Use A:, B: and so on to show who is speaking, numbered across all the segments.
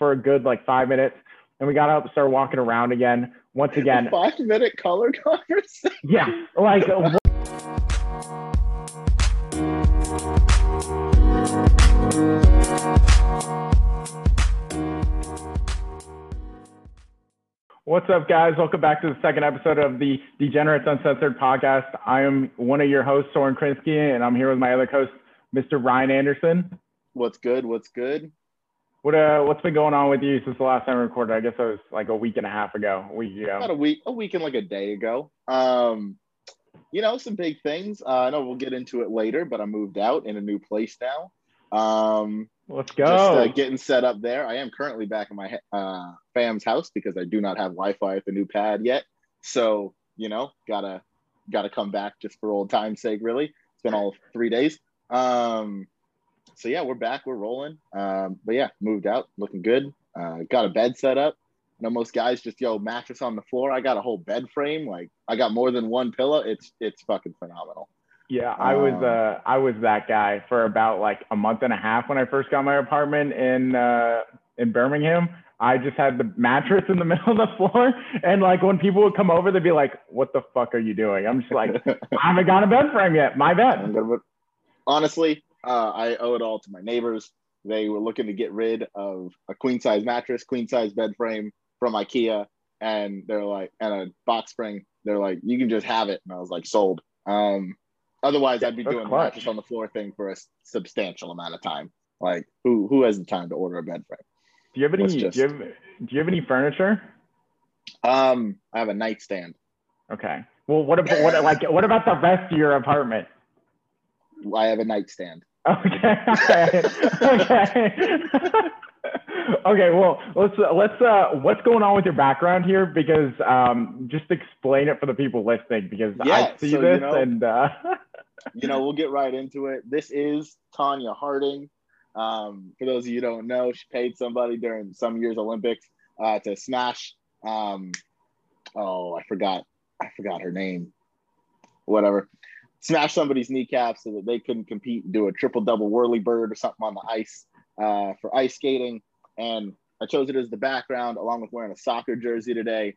A: for a good like five minutes. And we got up, and started walking around again. Once again,
B: Five minute color conversation.
A: yeah, like What's up, guys? Welcome back to the second episode of the Degenerates Uncensored podcast. I am one of your hosts, Soren Krinsky, and I'm here with my other host, Mr. Ryan Anderson.
B: What's good? What's good?
A: What uh, what's been going on with you since the last time we recorded? I guess it was like a week and a half ago, a week ago.
B: About a week, a week and like a day ago. Um, you know, some big things. Uh, I know we'll get into it later, but I moved out in a new place now. Um,
A: Let's go.
B: just uh, getting set up there. I am currently back in my uh, fam's house because I do not have Wi-Fi at the new pad yet. So you know, gotta gotta come back just for old time's sake. Really, it's been all three days. Um, so yeah, we're back. We're rolling. Um, but yeah, moved out, looking good. Uh, got a bed set up. I know most guys just yo mattress on the floor. I got a whole bed frame. Like I got more than one pillow. It's it's fucking phenomenal.
A: Yeah, I was
B: Um,
A: uh I was that guy for about like a month and a half when I first got my apartment in uh in Birmingham. I just had the mattress in the middle of the floor and like when people would come over they'd be like, "What the fuck are you doing?" I'm just like, "I haven't got a bed frame yet. My
B: I'm
A: bad."
B: gonna- honestly, uh, I owe it all to my neighbors. They were looking to get rid of a queen size mattress, queen size bed frame from IKEA, and they're like, and a box spring. They're like, you can just have it, and I was like, sold. Um, other's I'd be
A: That's
B: doing
A: clutch.
B: mattress on the floor thing for a substantial amount of time. Like, who who has the time to order a bed frame?
A: Do you have any
B: Let's
A: do you have, do you have any furniture?
B: Um, I have a nightstand.
A: Okay. Well, what about what like what about the rest of your apartment?
B: I have a nightstand.
A: Okay. Okay. okay. okay. Well, let's let's uh, what's going on with your background here? Because um, just explain it for the people listening because
B: Yeah,
A: I see
B: so, you
A: this
B: know-
A: and uh,
B: you know, we'll get right into it. This is Tonya Harding. Um, for those of you who don't know, she paid somebody during some year's Olympics uh, to smash. Um, oh, I forgot. I forgot her name. Whatever. Smash somebody's kneecap so that they couldn't compete and do a triple double whirly bird or something on the ice uh, for ice skating. And I chose it as the background along with wearing a soccer jersey today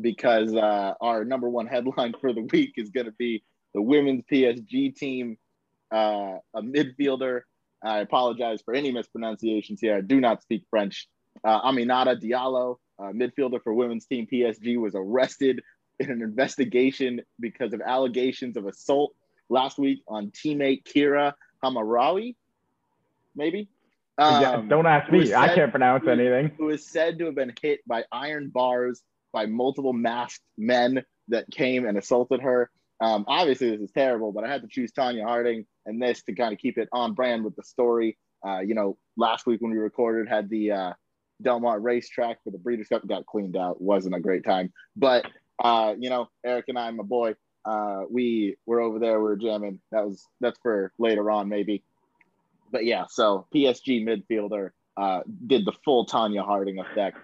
B: because uh, our number one headline for the week is going to be the women's PSG team, uh, a midfielder. I apologize for any mispronunciations here. I do not speak French. Uh, Aminata Diallo, uh, midfielder for women's team PSG, was arrested in an investigation because of allegations of assault last week on teammate Kheira Hamraoui, maybe.
A: yeah,
B: Um,
A: don't ask me. I can't pronounce
B: who
A: anything.
B: who is said to have been hit by iron bars by multiple masked men that came and assaulted her. Um, obviously, this is terrible, but I had to choose Tonya Harding and this to kind of keep it on brand with the story. Uh, you know, last week when we recorded, had the uh, Del Mar racetrack for the Breeders' Cup got cleaned out. wasn't a great time, but uh, you know, Eric and I, my boy, uh, we were over there. We were jamming. That was that's for later on, maybe. But yeah, so PSG midfielder uh, did the full Tonya Harding effect,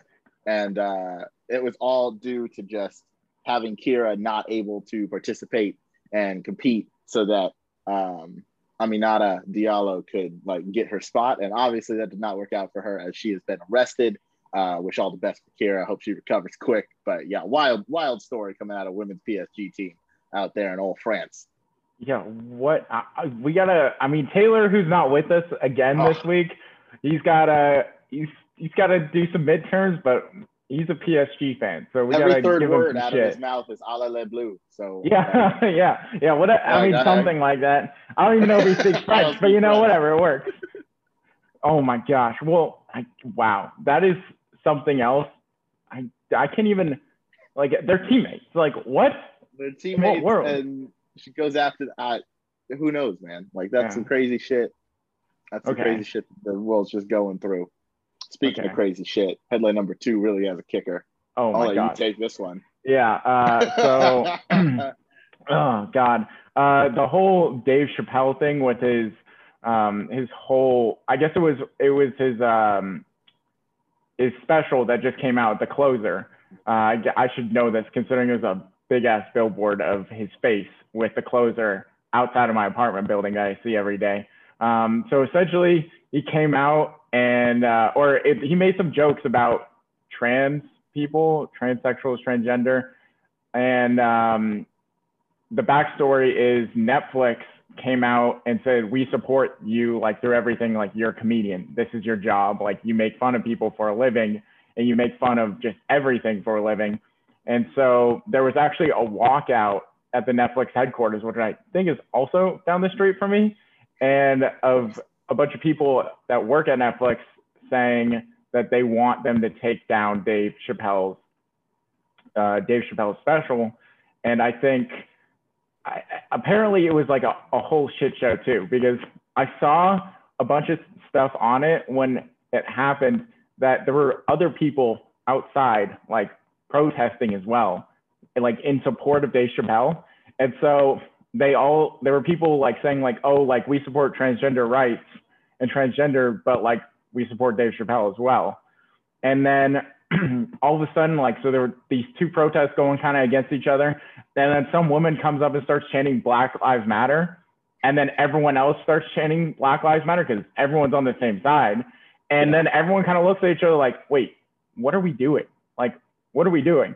B: and uh, it was all due to just having Kheira not able to participate and compete, so that um, Aminata Diallo could like get her spot, and obviously that did not work out for her as she has been arrested. Uh, wish all the best for Kheira. I hope she recovers quick. But yeah, wild, wild story coming out of women's PSG team out there in old France.
A: Yeah, what I, we gotta. I mean, Taylor, who's not with us again this
B: Oh.
A: week, he's gotta he's he's got to do some midterms, but he's a PSG fan, so we
B: Every
A: gotta
B: third
A: give him
B: word
A: some
B: out
A: shit.
B: of his mouth is "a la le bleu." So
A: Yeah, yeah, yeah. What I mean,
B: I-
A: something like that. I don't even know if he speaks French, but you know, whatever, it works. Oh my gosh. Well, I, wow, that is something else. I I can't even like they're teammates. Like what?
B: Their teammates
A: world?
B: and she goes after uh, who knows man like that's
A: Yeah.
B: some crazy shit that's some
A: Okay.
B: crazy shit the world's just going through speaking
A: Okay.
B: of crazy shit headline number two really has a kicker
A: Oh
B: i'll
A: my
B: let
A: god.
B: you take this one
A: Yeah. Uh, so, oh God, uh, the whole Dave Chappelle thing with his, um, his whole, I guess it was, it was his, um, his special that just came out, the closer. Uh, I, I should know this considering there's a big ass billboard of his face with the closer outside of my apartment building that I see every day. Um, so essentially, he came out and uh, or it, he made some jokes about trans people, transsexuals, transgender, and um, the backstory is Netflix came out and said we support you like through everything like you're a comedian. This is your job. Like you make fun of people for a living and you make fun of just everything for a living and so there was actually a walkout at the netflix headquarters which i think is also down the street from me and of a bunch of people that work at netflix saying that they want them to take down dave chappelle's uh, dave chappelle's special. And i think I, apparently it was like a, a whole shit show too, because I saw a bunch of stuff on it when it happened that there were other people outside like protesting as well, like in support of Dave Chappelle. And so they all, there were people like saying like, oh, like we support transgender rights and transgender, but like we support Dave Chappelle as well. And then all of a sudden, like, so there were these two protests going kind of against each other. And then some woman comes up and starts chanting Black Lives Matter. And then everyone else starts chanting Black Lives Matter because everyone's on the same side. And then everyone kind of looks at each other like, wait, what are we doing? What are we doing?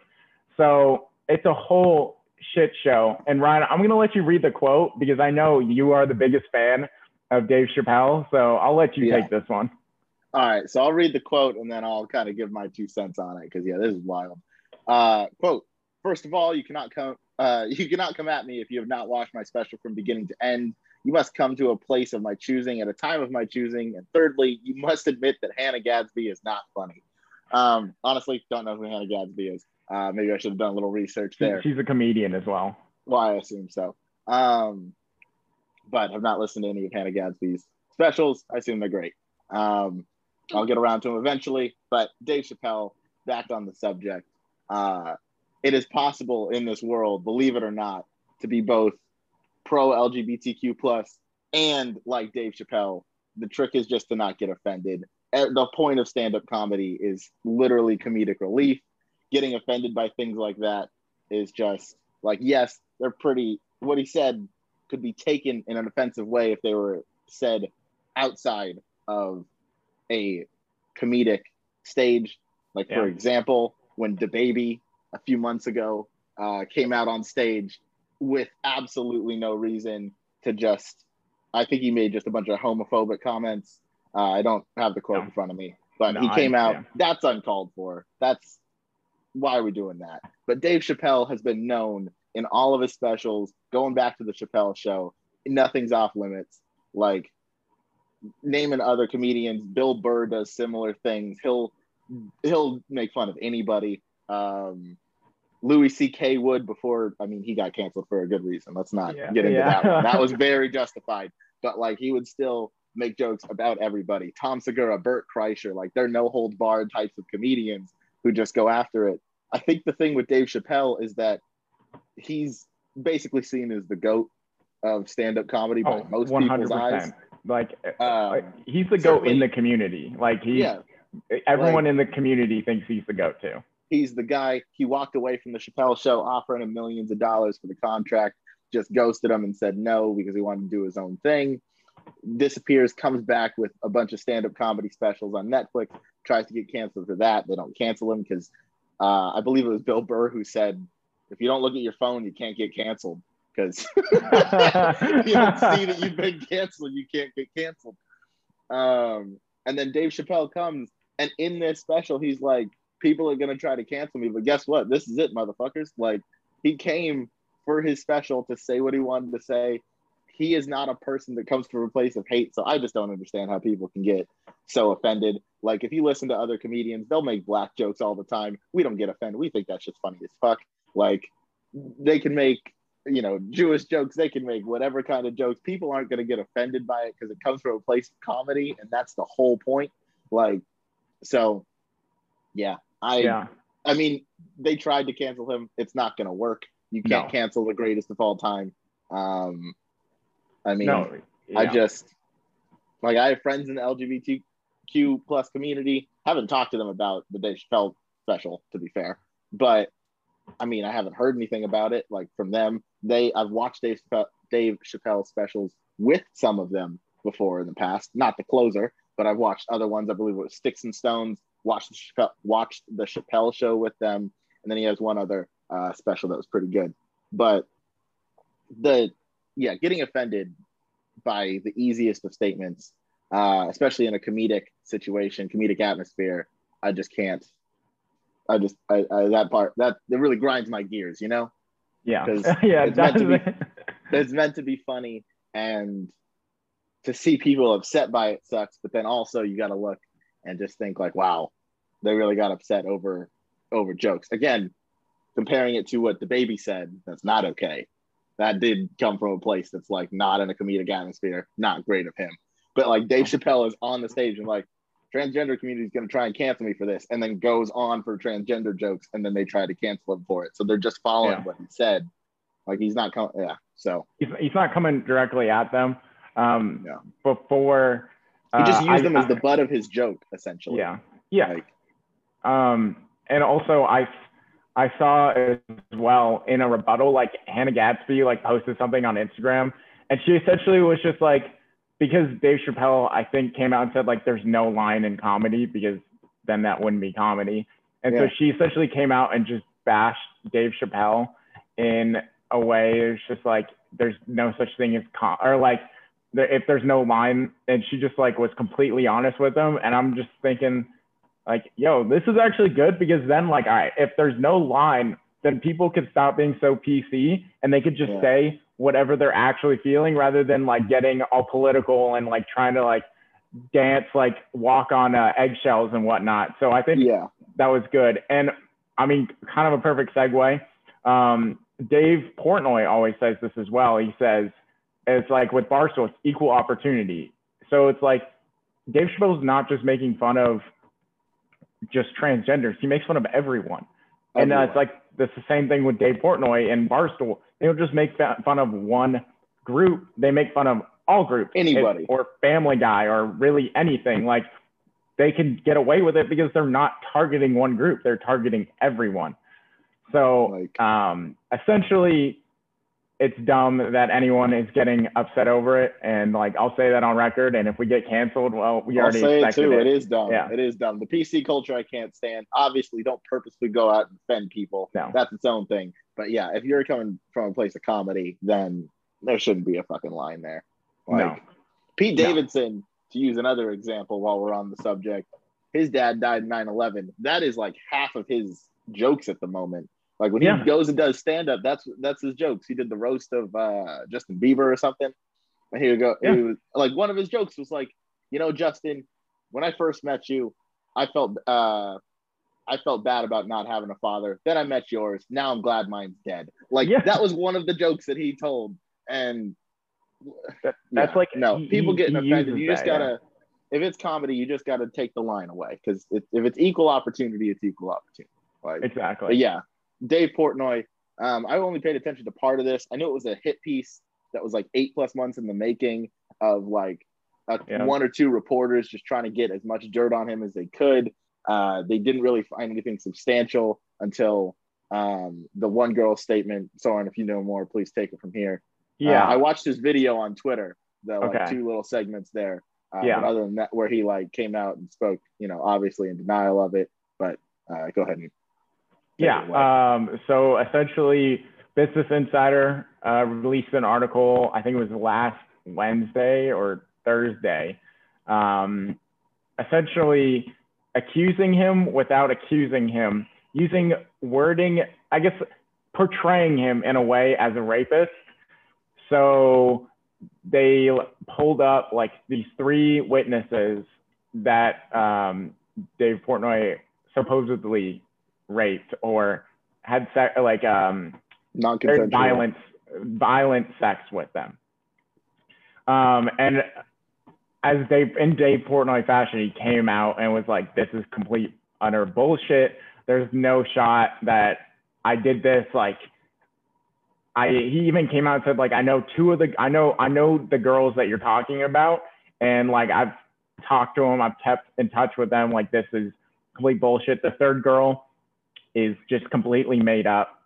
A: So it's a whole shit show. And Ryan, I'm going to let you read the quote because I know you are the biggest fan of Dave Chappelle. So I'll let you yeah. take this one.
B: All right, so I'll read the quote and then I'll kind of give my two cents on it because yeah, this is wild. Uh, quote: First of all, you cannot come. Uh, you cannot come at me if you have not watched my special from beginning to end. You must come to a place of my choosing at a time of my choosing. And thirdly, you must admit that Hannah Gadsby is not funny. Um, honestly, don't know who Hannah Gadsby is. Uh, maybe I should have done a little research there.
A: She's a comedian as well.
B: Well, I assume so. Um, but have not listened to any of Hannah Gadsby's specials. I assume they're great. Um, I'll get around to them eventually. But Dave Chappelle, back on the subject, uh, it is possible in this world, believe it or not, to be both pro LGBTQ plus and like Dave Chappelle. The trick is just to not get offended. The point of stand-up comedy is literally comedic relief. Getting offended by things like that is just like, yes, they're pretty. What he said could be taken in an offensive way if they were said outside of a comedic stage. Like yeah. for example, when DaBaby a few months ago uh, came out on stage with absolutely no reason to just, I think he made just a bunch of homophobic comments. Uh, I don't have the quote no. in front of me, but no, he came I, out. Yeah. That's uncalled for. That's why are we doing that? But Dave Chappelle has been known in all of his specials, going back to the Chappelle show, nothing's off limits. Like naming other comedians. Bill Burr does similar things. He'll he'll make fun of anybody. Um, Louis C.K. would before. I mean, he got canceled for a good reason. Let's not yeah, get into yeah. that. One. That was very justified. But like, he would still make jokes about everybody. Tom Segura, Bert Kreischer, like they're no hold barred types of comedians who just go after it. I think the thing with Dave Chappelle is that he's basically seen as the goat of stand up comedy by oh, most 100%. people's eyes.
A: Like uh, he's the goat in the community. Like he, yeah, everyone like, in the community thinks he's the goat too.
B: He's the guy. He walked away from the Chappelle show, offering him millions of dollars for the contract. Just ghosted him and said no because he wanted to do his own thing. Disappears, comes back with a bunch of stand-up comedy specials on Netflix. Tries to get canceled for that. They don't cancel him because uh, I believe it was Bill Burr who said, "If you don't look at your phone, you can't get canceled." because you don't see that you've been canceled, you can't get canceled. Um, and then Dave Chappelle comes, and in this special, he's like, "People are gonna try to cancel me, but guess what? This is it, motherfuckers!" Like he came for his special to say what he wanted to say. He is not a person that comes from a place of hate, so I just don't understand how people can get so offended. Like if you listen to other comedians, they'll make black jokes all the time. We don't get offended. We think that's just funny as fuck. Like they can make you know Jewish jokes they can make whatever kind of jokes people aren't going to get offended by it because it comes from a place of comedy and that's the whole point like so yeah I yeah. I mean they tried to cancel him it's not going to work you can't no. cancel the greatest of all time um I mean no. yeah. I just like I have friends in the LGBTQ plus community haven't talked to them about the Dave Chappelle special to be fair but I mean, I haven't heard anything about it like from them. They I've watched Dave Chappelle, Dave Chappelle specials with some of them before in the past, not the closer, but I've watched other ones. I believe it was Sticks and Stones. Watched the Chappelle, watched the Chappelle show with them, and then he has one other uh, special that was pretty good. But the yeah, getting offended by the easiest of statements, uh, especially in a comedic situation, comedic atmosphere, I just can't. I just I, I, that part that it really grinds my gears, you know.
A: Yeah,
B: yeah, it's meant to be. It's meant to be funny, and to see people upset by it sucks. But then also you got to look and just think like, wow, they really got upset over over jokes. Again, comparing it to what DaBaby said, that's not okay. That did come from a place that's like not in a comedic atmosphere, not great of him. But like Dave Chappelle is on the stage and like transgender community is going to try and cancel me for this, and then goes on for transgender jokes, and then they try to cancel him for it. So they're just following yeah. what he said. Like he's not coming. Yeah. So
A: he's, he's not coming directly at them. Um, yeah. Before
B: he just uh, used uh, them I, as the butt of his joke, essentially.
A: Yeah. Yeah. Like, um, and also I I saw as well in a rebuttal, like Hannah Gadsby like posted something on Instagram, and she essentially was just like, because Dave Chappelle I think came out and said like there's no line in comedy because then that wouldn't be comedy, and yeah. so she essentially came out and just bashed Dave Chappelle in a way it's just like there's no such thing as com or like if there's no line, and she just like was completely honest with him, and I'm just thinking like, yo, this is actually good because then like, I if there's no line, then people could stop being so PC and they could just yeah. say whatever they're actually feeling rather than like getting all political and like trying to like dance, like walk on uh, eggshells and whatnot. So I think yeah. that was good. And I mean, kind of a perfect segue. Um, Dave Portnoy always says this as well. He says, it's like with Barstool, it's equal opportunity. So it's like Dave Chappelle's not just making fun of just transgenders. He makes fun of everyone. everyone. And uh, it's like that's the same thing with Dave Portnoy and Barstool. They don't just make fun of one group. They make fun of all groups.
B: Anybody.
A: or Family Guy or really anything. Like they can get away with it because they're not targeting one group. They're targeting everyone. So like, um, essentially, it's dumb that anyone is getting upset over it. And like, I'll say that on record. And if we get canceled, well, we
B: I'll
A: already
B: say
A: it
B: too.
A: It.
B: it is dumb. Yeah. It is dumb. The PC culture I can't stand. Obviously, don't purposely go out and offend people.
A: No.
B: That's its own thing. But yeah, if you're coming from a place of comedy, then there shouldn't be a fucking line there. Like no. Pete Davidson, no. to use another example while we're on the subject, his dad died in 9-11. That is like half of his jokes at the moment like when yeah. he goes and does stand up, that's that's his jokes. He did the roast of uh, Justin Bieber or something. And he would go, yeah. he was, like one of his jokes was like, you know, Justin, when I first met you, I felt uh, I felt bad about not having a father. Then I met yours. Now I'm glad mine's dead. Like yeah. that was one of the jokes that he told. And
A: that, that's like
B: no he, people getting offended. You just gotta if it's comedy, you just gotta take the line away because if it's equal opportunity, it's equal opportunity. Like
A: exactly.
B: yeah, Dave Portnoy. Um, I only paid attention to part of this. I knew it was a hit piece that was like eight plus months in the making of like a, yeah. one or two reporters just trying to get as much dirt on him as they could. Uh, they didn't really find anything substantial until um, the one girl statement. Soren, if you know more, please take it from here.
A: Yeah,
B: uh, I watched his video on Twitter. The like, okay. two little segments there. Uh, yeah. other than that, where he like came out and spoke, you know, obviously in denial of it. But uh, go ahead and
A: yeah. Um, so essentially, Business Insider uh, released an article, I think it was last Wednesday or Thursday, um, essentially accusing him without accusing him, using wording, I guess, portraying him in a way as a rapist. So they pulled up like these three witnesses that um, Dave Portnoy supposedly raped or had sex like um
B: non-consensual
A: violent violent sex with them. Um, and as Dave in Dave Portnoy fashion, he came out and was like, "This is complete utter bullshit. There's no shot that I did this. Like, I he even came out and said like, I know two of the I know I know the girls that you're talking about, and like I've talked to them, I've kept in touch with them. Like, this is complete bullshit. The third girl, is just completely made up.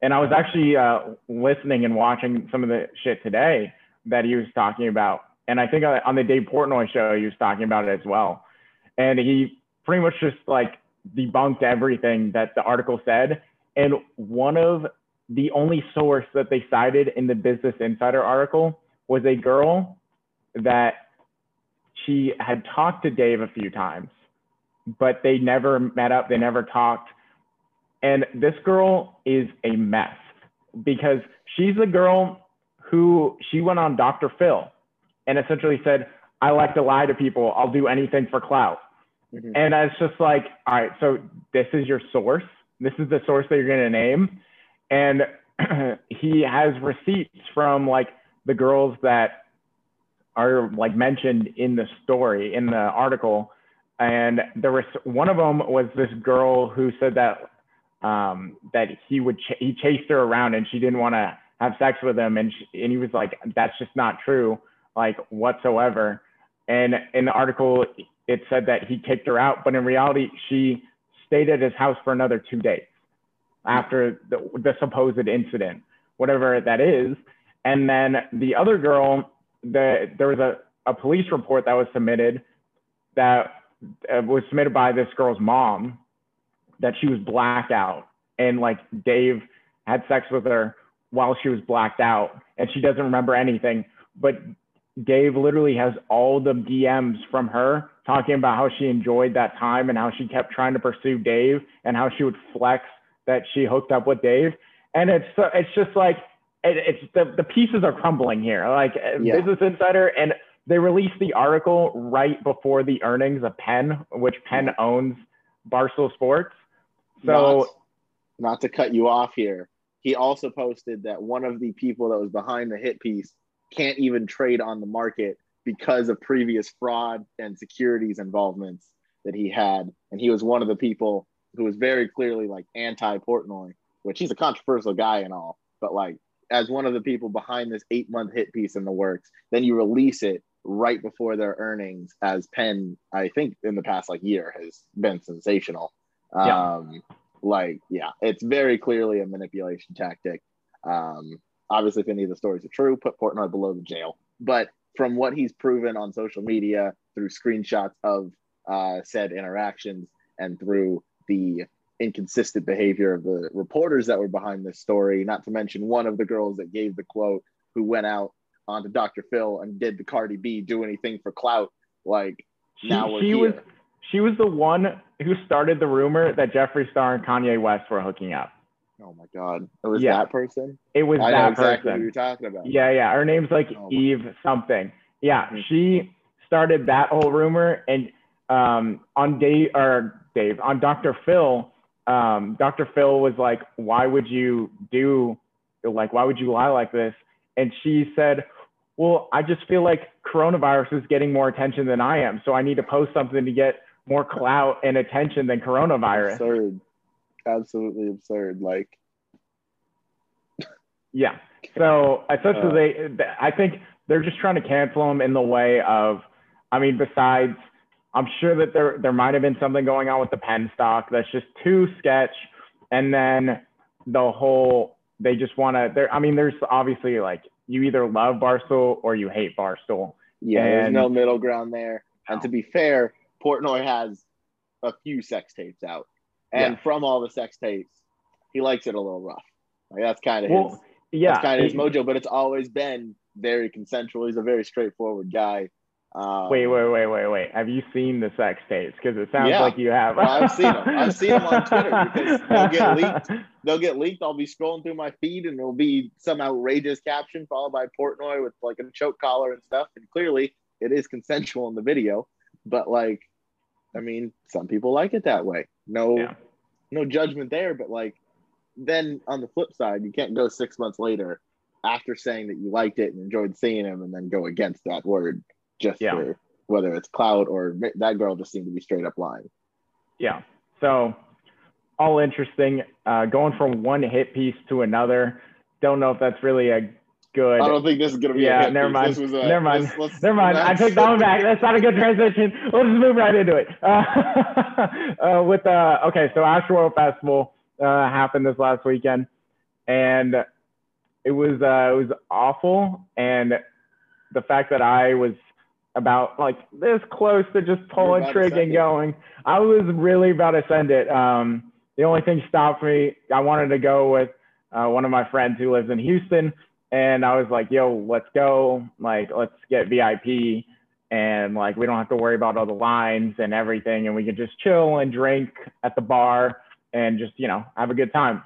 A: And I was actually uh, listening and watching some of the shit today that he was talking about. and I think on the Dave Portnoy show he was talking about it as well, and he pretty much just like debunked everything that the article said. And one of the only source that they cited in the Business Insider article was a girl that she had talked to Dave a few times, but they never met up, they never talked. And this girl is a mess because she's the girl who she went on Dr. Phil and essentially said, I like to lie to people. I'll do anything for clout. Mm-hmm. And it's just like, all right, so this is your source. This is the source that you're going to name. And he has receipts from like the girls that are like mentioned in the story, in the article. And there was one of them was this girl who said that um, that he would ch- he chased her around and she didn't want to have sex with him. And she, and he was like that's just not true like whatsoever. And in the article it said that he kicked her out but in reality she stayed at his house for another two days after the, the supposed incident whatever that is. And then the other girl the, there was a, a police report that was submitted that uh, was submitted by this girl's mom that she was blacked out and like Dave had sex with her while she was blacked out and she doesn't remember anything. But Dave literally has all the DMs from her talking about how she enjoyed that time and how she kept trying to pursue Dave and how she would flex that she hooked up with Dave. And it's it's just like it, it's the, the pieces are crumbling here. Like yeah. Business Insider and they released the article right before the earnings of Penn, which Penn owns Barstool Sports. So,
B: not, not to cut you off here, he also posted that one of the people that was behind the hit piece can't even trade on the market because of previous fraud and securities involvements that he had. And he was one of the people who was very clearly like anti Portnoy, which he's a controversial guy and all, but like as one of the people behind this eight month hit piece in the works, then you release it right before their earnings as Penn, I think in the past like year has been sensational. Yeah. Um, like, yeah, it's very clearly a manipulation tactic. Um, obviously, if any of the stories are true, put Portnoy below the jail. But from what he's proven on social media through screenshots of uh, said interactions and through the inconsistent behavior of the reporters that were behind this story, not to mention one of the girls that gave the quote who went out onto Dr. Phil and did the Cardi B do anything for clout. Like now we're here.
A: was she was the one who started the rumor that Jeffree Star and Kanye West were hooking up.
B: Oh my god. It was yeah. that person?
A: It was
B: I
A: that
B: exactly
A: person.
B: you're talking about.
A: Yeah, yeah. Her name's like oh Eve something. Yeah, mm-hmm. she started that whole rumor and um, on Dave or Dave on Dr. Phil, um, Dr. Phil was like, "Why would you do like why would you lie like this?" And she said, "Well, I just feel like coronavirus is getting more attention than I am, so I need to post something to get more clout and attention than coronavirus."
B: Absurd, absolutely absurd. Like,
A: yeah. So essentially, uh, they, I think they're just trying to cancel him in the way of, I mean, besides I'm sure that there there might have been something going on with the Penn stock that's just too sketch, and then the whole they just want to. There, I mean, there's obviously like you either love Barstool or you hate Barstool.
B: Yeah, and, there's no middle ground there. And to be fair, Portnoy has a few sex tapes out, and yeah. from all the sex tapes, he likes it a little rough. Like that's kind of well, his. Yeah, that's kind of his mojo. But it's always been very consensual. He's a very straightforward guy.
A: Um, wait, wait, wait, wait, wait. Have you seen the sex tapes? Because it sounds yeah. like you have.
B: I've seen them. I've seen them on Twitter because they'll get leaked. They'll get leaked. I'll be scrolling through my feed and there'll be some outrageous caption followed by Portnoy with like a choke collar and stuff. And clearly it is consensual in the video. But like, I mean, some people like it that way. No, yeah. no judgment there. But like, then on the flip side, you can't go six months later after saying that you liked it and enjoyed seeing him and then go against that word just yeah. for whether it's cloud or that girl just seemed to be straight up lying.
A: Yeah. So all interesting. Uh, going from one hit piece to another. Don't know if that's really a good.
B: I don't think this is gonna be.
A: Yeah, never mind. A, never mind. Let's, let's, never mind. I took that one back. That's not a good transition. We'll just move right into it. Uh, uh, with uh, okay, so Astroworld Festival uh, happened this last weekend, and it was uh, it was awful and the fact that I was about like this close to just pulling trigger and going. I was really about to send it. Um, the only thing stopped me. I wanted to go with uh, one of my friends who lives in Houston, and I was like, "Yo, let's go! Like, let's get VIP." and like we don't have to worry about all the lines and everything and we can just chill and drink at the bar and just you know have a good time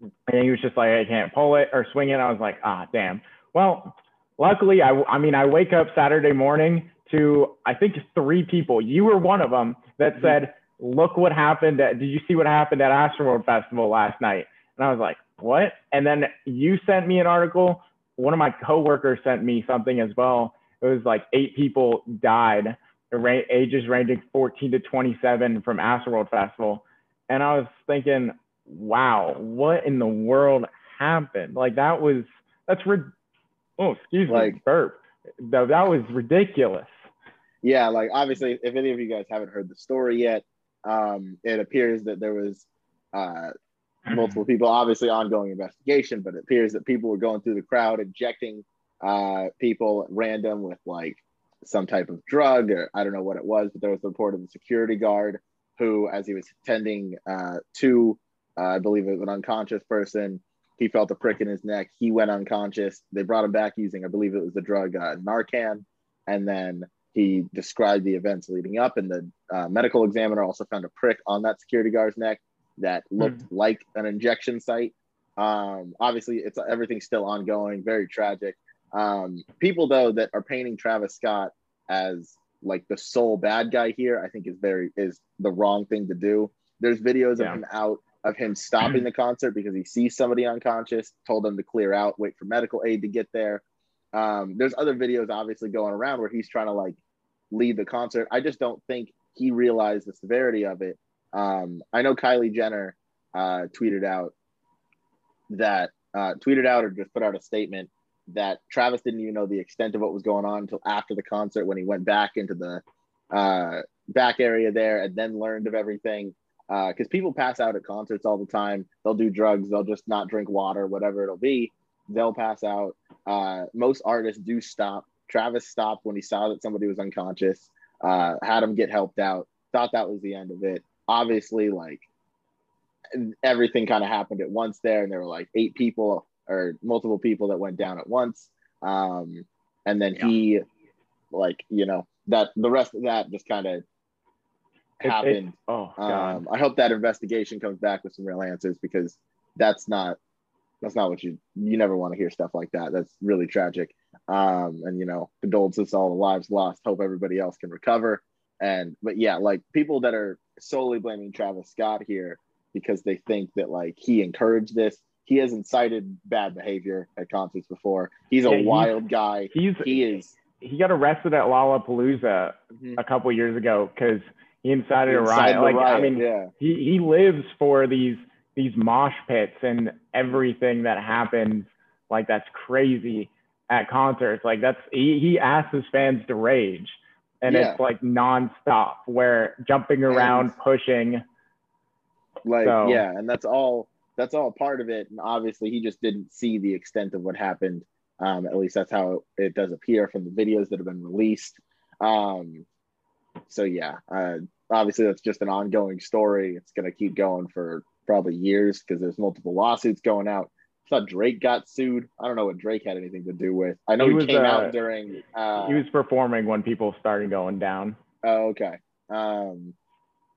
A: and he was just like i can't pull it or swing it i was like ah damn well luckily i i mean i wake up saturday morning to i think three people you were one of them that mm-hmm. said look what happened at, did you see what happened at astroworld festival last night and i was like what and then you sent me an article one of my coworkers sent me something as well it was like eight people died, ages ranging 14 to 27 from Astroworld Festival. And I was thinking, wow, what in the world happened? Like that was, that's, oh, excuse like, me, burp. That, that was ridiculous.
B: Yeah, like obviously, if any of you guys haven't heard the story yet, um, it appears that there was uh, multiple people, obviously ongoing investigation, but it appears that people were going through the crowd, injecting uh, people random with like some type of drug or I don't know what it was, but there was a report of the security guard who, as he was tending uh, to, uh, I believe it was an unconscious person, he felt a prick in his neck. He went unconscious. They brought him back using, I believe it was the drug uh, Narcan. And then he described the events leading up, and the uh, medical examiner also found a prick on that security guard's neck that looked mm. like an injection site. Um, obviously, it's everything's still ongoing, very tragic. Um, people though that are painting Travis Scott as like the sole bad guy here, I think is very is the wrong thing to do. There's videos yeah. of him out of him stopping the concert because he sees somebody unconscious, told them to clear out, wait for medical aid to get there. Um, there's other videos obviously going around where he's trying to like lead the concert. I just don't think he realized the severity of it. Um, I know Kylie Jenner uh, tweeted out that uh, tweeted out or just put out a statement that Travis didn't even know the extent of what was going on until after the concert when he went back into the uh, back area there and then learned of everything. Because uh, people pass out at concerts all the time. They'll do drugs. They'll just not drink water, whatever it'll be. They'll pass out. Uh, most artists do stop. Travis stopped when he saw that somebody was unconscious. Uh, had him get helped out. Thought that was the end of it. Obviously, like everything kind of happened at once there, and there were like eight people or multiple people that went down at once. Um, and then yeah. he, like, you know, that the rest of that just kind of happened. It,
A: oh,
B: Um, I hope that investigation comes back with some real answers because that's not that's not what you you never want to hear stuff like that. That's really tragic. Um, and you know, condolences to all the lives lost. Hope everybody else can recover. And but yeah, like people that are solely blaming Travis Scott here because they think that like he encouraged this he has incited bad behavior at concerts before. He's a yeah, wild guy. He's he is.
A: He got arrested at Lollapalooza mm-hmm. a couple years ago because he incited he a riot. Like riot, I mean, yeah. he he lives for these these mosh pits and everything that happens. Like that's crazy at concerts. Like that's he he asks his fans to rage, and yeah. it's like nonstop. Where jumping around, and, pushing.
B: Like so. yeah, and that's all that's all part of it. And obviously, he just didn't see the extent of what happened. Um, at least that's how it does appear from the videos that have been released. Um, so yeah, uh, obviously that's just an ongoing story. It's gonna keep going for probably years because there's multiple lawsuits going out. I thought Drake got sued. I don't know what Drake had anything to do with. I know he, he was, came uh, out during. Uh,
A: he was performing when people started going down.
B: Oh, okay. Um,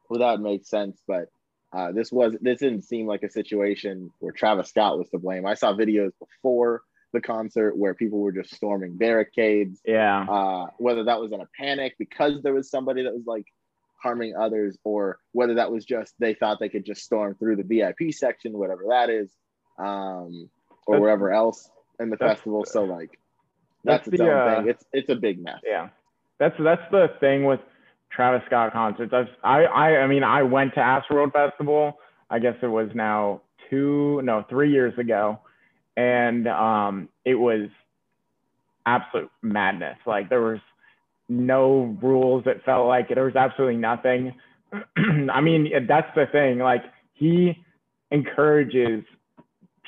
B: well, that makes sense, but uh, this was this didn't seem like a situation where Travis Scott was to blame. I saw videos before the concert where people were just storming barricades.
A: Yeah.
B: Uh, whether that was in a panic because there was somebody that was like harming others, or whether that was just they thought they could just storm through the VIP section, whatever that is, um, or that's, wherever else in the festival. So like that's, that's its the, own uh, thing. It's it's a big mess.
A: Yeah. That's that's the thing with Travis Scott concerts. I've, I, I, I mean, I went to Astroworld Festival. I guess it was now two, no, three years ago, and um, it was absolute madness. Like there was no rules. It felt like there was absolutely nothing. I mean, that's the thing. Like he encourages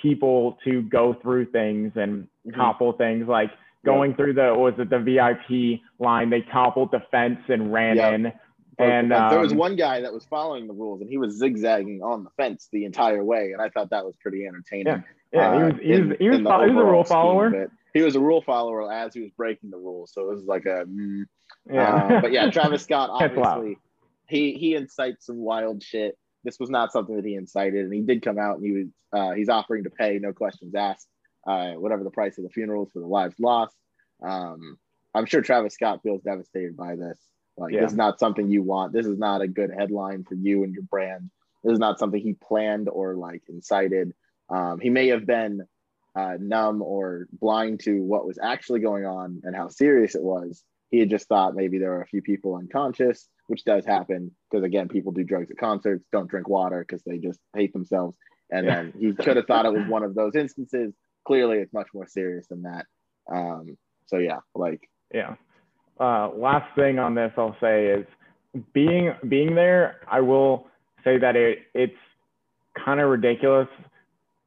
A: people to go through things and mm-hmm. topple things. Like going through the was it the VIP line. They toppled the fence and ran
B: Yep.
A: in. And,
B: but there was
A: um,
B: one guy that was following the rules and he was zigzagging on the fence the entire way, and I thought that was pretty entertaining.
A: Yeah. Yeah, he
B: uh,
A: was he was
B: in-
A: he was,
B: the
A: fo- he was a rule follower.
B: He was a rule follower as he was breaking the rules, so it was like a. mm,
A: Yeah.
B: Uh, but yeah, Travis Scott obviously he he incites some wild shit. This was not something that he incited, and he did come out and he was uh, he's offering to pay no questions asked, uh, whatever the price of the funerals for the lives lost. Um, I'm sure Travis Scott feels devastated by this. Like
A: Yeah.
B: this is not something you want. This is not a good headline for you and your brand. This is not something he planned or like incited. Um, he may have been uh, numb or blind to what was actually going on and how serious it was. He had just thought maybe there were a few people unconscious, which does happen because again, people do drugs at concerts, don't drink water because they just hate themselves. And
A: Yeah.
B: then he could have thought it was one of those instances. Clearly, it's much more serious than that. Um, so yeah, like
A: Yeah. Uh, last thing on this I'll say is being being there. I will say that it it's kind of ridiculous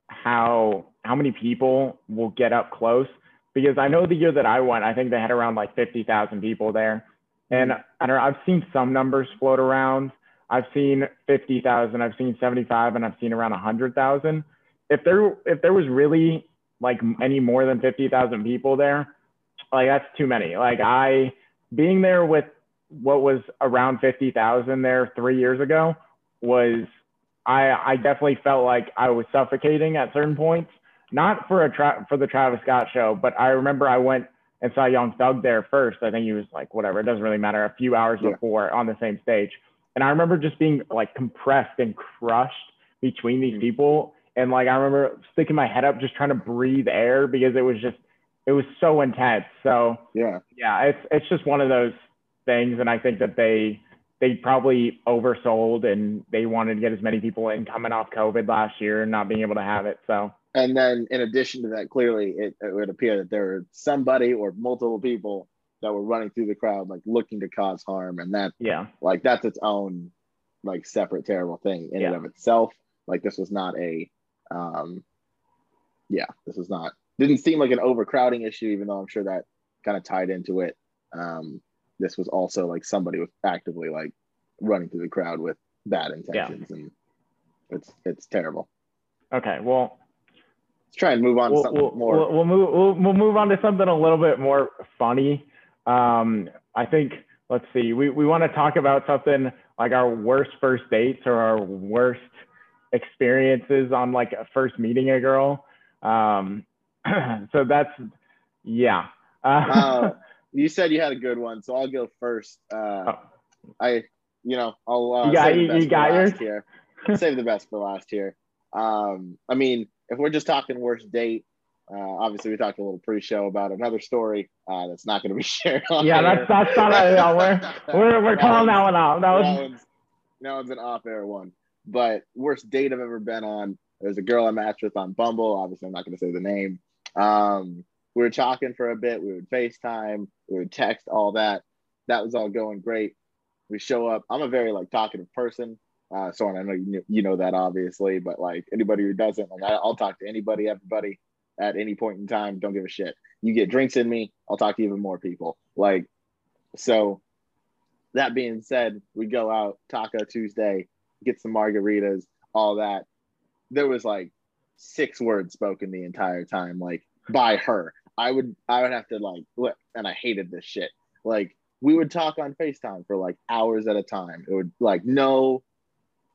A: how how many people will get up close because I know the year that I went, I think they had around like fifty thousand people there, and mm-hmm. I don't know. I've seen some numbers float around. I've seen fifty thousand. I've seen seventy five, and I've seen around hundred thousand. If there if there was really like any more than fifty thousand people there, like that's too many. Like I being there with what was around 50,000 there 3 years ago was I I definitely felt like I was suffocating at certain points. Not for a tra- for the Travis Scott show, but I remember I went and saw Young Thug there first. I think he was like whatever, it doesn't really matter, a few hours
B: Yeah.
A: before on the same stage. And I remember just being like compressed and crushed between these
B: Mhm.
A: people and like I remember sticking my head up just trying to breathe air because it was just it was so intense. So
B: yeah,
A: yeah, it's it's just one of those things, and I think that they they probably oversold and they wanted to get as many people in coming off COVID last year and not being able to have it. So
B: and then in addition to that, clearly it, it would appear that there were somebody or multiple people that were running through the crowd, like looking to cause harm, and that
A: yeah,
B: like that's its own like separate terrible thing in and of itself. Like this was not a, um, yeah, this was not didn't seem like an overcrowding issue, even though I'm sure that kind of tied into it. Um, this was also like somebody was actively like running through the crowd with bad intentions, and it's it's terrible.
A: okay. Well,
B: Let's try and move on to
A: we'll,
B: something
A: we'll,
B: more.
A: we'll, we'll move we'll, we'll move on to something a little bit more funny. Um, I think let's see. We we want to talk about something like our worst first dates or our worst experiences on like a first meeting a girl. Um, so that's yeah. Uh,
B: uh, you said you had a good one, so I'll go first. Uh,
A: Oh.
B: I, you know, I'll uh,
A: You got-
B: save the best
A: you
B: for last
A: yours?
B: here. save the best for last here. Um, I mean, if we're just talking worst date, uh, obviously we talked a little pre-show about another story uh, that's not going to be shared. On
A: yeah,
B: air.
A: that's that's not yeah, we're we're we're calling that one out. That
B: that
A: was
B: one's, that one's an off-air one. But worst date I've ever been on. There's a girl I matched with on Bumble. Obviously, I'm not going to say the name. Um, we were talking for a bit. We would FaceTime. We would text. All that. That was all going great. We show up. I'm a very like talkative person. Uh, so I know you know, you know that obviously, but like anybody who doesn't, like I, I'll talk to anybody, everybody, at any point in time. Don't give a shit. You get drinks in me, I'll talk to even more people. Like, so that being said, we go out Taco Tuesday, get some margaritas, all that. There was like six words spoken the entire time, like by her. I would I would have to like look, and I hated this shit. Like we would talk on FaceTime for like hours at a time. It would like no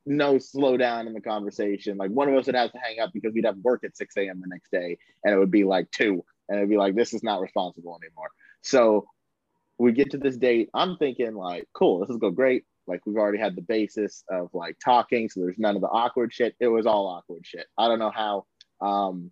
B: no slow down in the conversation. Like one of us would have to hang up because we'd have work at 6 a.m. the next day and it would be like two. And it'd be like, this is not responsible anymore. So we get to this date. I'm thinking like, cool, this is go great. Like we've already had the basis of like talking, so there's none of the awkward shit. It was all awkward shit. I don't know how. Um,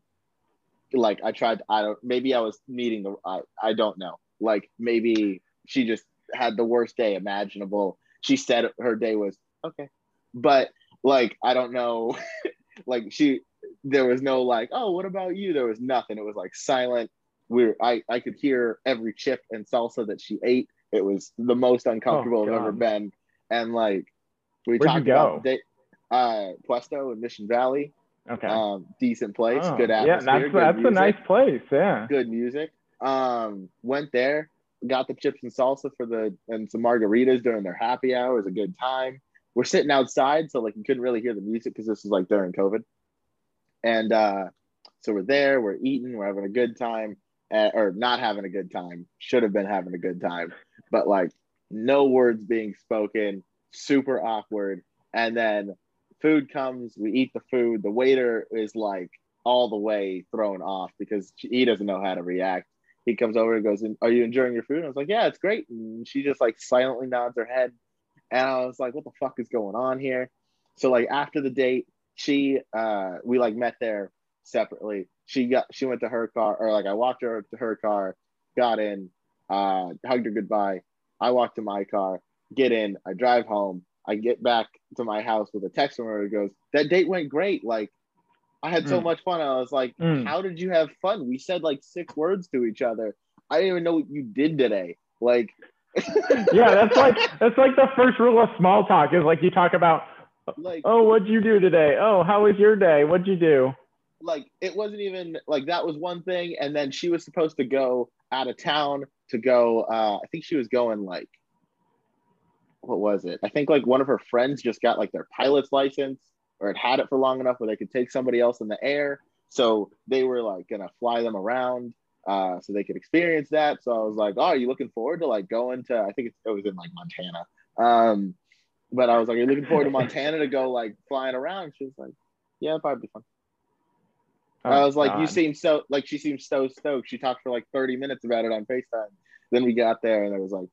B: like I tried. I don't. Maybe I was needing the. I I don't know. Like maybe she just had the worst day imaginable. She said her day was okay, but like I don't know. like she, there was no like, oh, what about you? There was nothing. It was like silent. We were, I I could hear every chip and salsa that she ate. It was the most uncomfortable I've ever been. And like we
A: Where'd
B: talked about uh Puesto in Mission Valley.
A: okay.
B: Um, decent place,
A: Oh,
B: good
A: yeah,
B: atmosphere.
A: that's
B: good
A: that's a nice place. Yeah.
B: good music. Um, went there, got the chips and salsa for the and some margaritas during their happy hour. It was a good time. We're sitting outside, so like you couldn't really hear the music because this was like during COVID. And uh, so we're there, we're eating, we're having a good time, uh, or not having a good time. Should have been having a good time, but like no words being spoken, super awkward. And then food comes, we eat the food. The waiter is like all the way thrown off because he doesn't know how to react. He comes over and goes, "Are you enjoying your food?" And I was like, "Yeah, it's great." And she just like silently nods her head, and I was like, "What the fuck is going on here?" So like after the date, she uh we like met there separately. She got she went to her car, or like I walked her to her car, got in, uh, hugged her goodbye. I walked to my car, get in, I drive home. I get back to my house with a text from her goes, That date went great. Like, I had so mm. much fun. I was like, mm. How did you have fun? We said like six words to each other. I didn't even know what you did today. Like,
A: yeah, that's like that's like the first rule of small talk is like you talk about like oh what'd you do today? Oh, how was your day? What'd you do?
B: Like it wasn't even like that was one thing, and then she was supposed to go out of town to go uh I think she was going like what was it? I think like one of her friends just got like their pilot's license or had had it for long enough where they could take somebody else in the air. So they were like gonna fly them around uh, so they could experience that. So I was like, oh, are you looking forward to like going to? I think it was in like Montana. Um, but I was like, are you looking forward to Montana to go like flying around? She was like, yeah, probably be fun. Oh, I was like, God. you seem so like she seemed so stoked. She talked for like 30 minutes about it on FaceTime. Then we got there and I was like,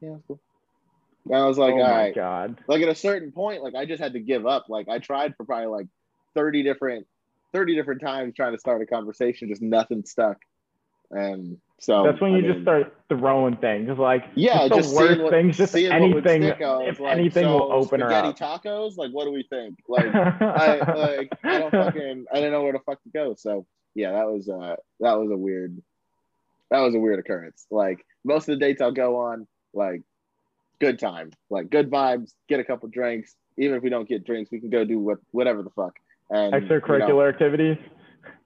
B: yeah, that's cool. And I was like, oh all right. God. Like at a certain point, like I just had to give up. Like I tried for probably like 30 different 30 different times trying to start a conversation, just nothing stuck. And so
A: that's when you I just start throwing things like yeah, just the worst what, things, just anything. If like, anything so will open her up.
B: tacos, like what do we think? Like I like I don't fucking I didn't know where the fuck to go. So yeah, that was uh that was a weird that was a weird occurrence. Like most of the dates I'll go on, like good time, like good vibes, get a couple drinks. Even if we don't get drinks, we can go do what whatever the fuck. And
A: extracurricular you know, activities.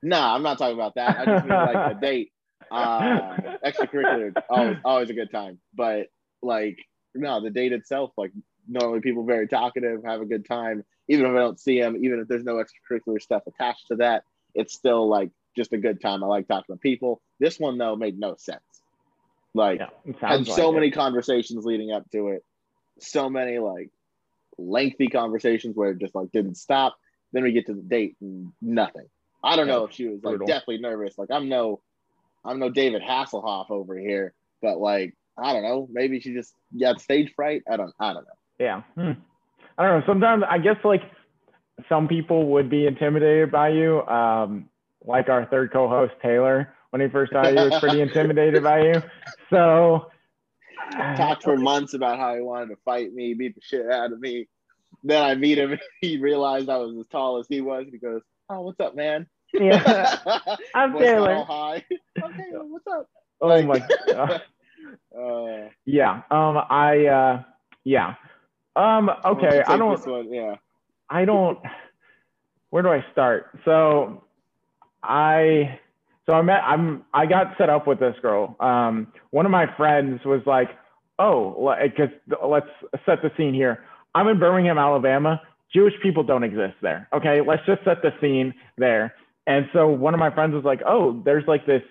B: Nah, I'm not talking about that. I just mean like a date. Uh, extracurricular, always always a good time. But like no, the date itself, like normally people very talkative, have a good time. Even if I don't see them, even if there's no extracurricular stuff attached to that, it's still like just a good time. I like talking to people. This one though made no sense. Like yeah, had so like many it. conversations leading up to it, so many like lengthy conversations where it just like didn't stop. Then we get to the date and nothing. I don't yeah, know if she was like brutal. definitely nervous. Like I'm no, I'm no David Hasselhoff over here, but like I don't know. Maybe she just got stage fright. I don't. I don't know.
A: Yeah. Hmm. I don't know. Sometimes I guess like some people would be intimidated by you, um, like our third co-host Taylor when he first saw you he was pretty intimidated by you. So
B: talked for months about how he wanted to fight me, beat the shit out of me. Then I meet him. He realized I was as tall as he was. He goes, "Oh, what's up, man?"
A: Yeah, I'm Taylor.
B: Hi. Okay, what's up?
A: Oh like, my god. Uh, yeah. Um. I. Uh. Yeah. Um. Okay. I don't.
B: One, yeah.
A: I don't. Where do I start? So, I so I met, I'm, I got set up with this girl. Um, one of my friends was like, oh, because let's set the scene here. I'm in Birmingham, Alabama. Jewish people don't exist there. Okay, let's just set the scene there. And so one of my friends was like, oh, there's like this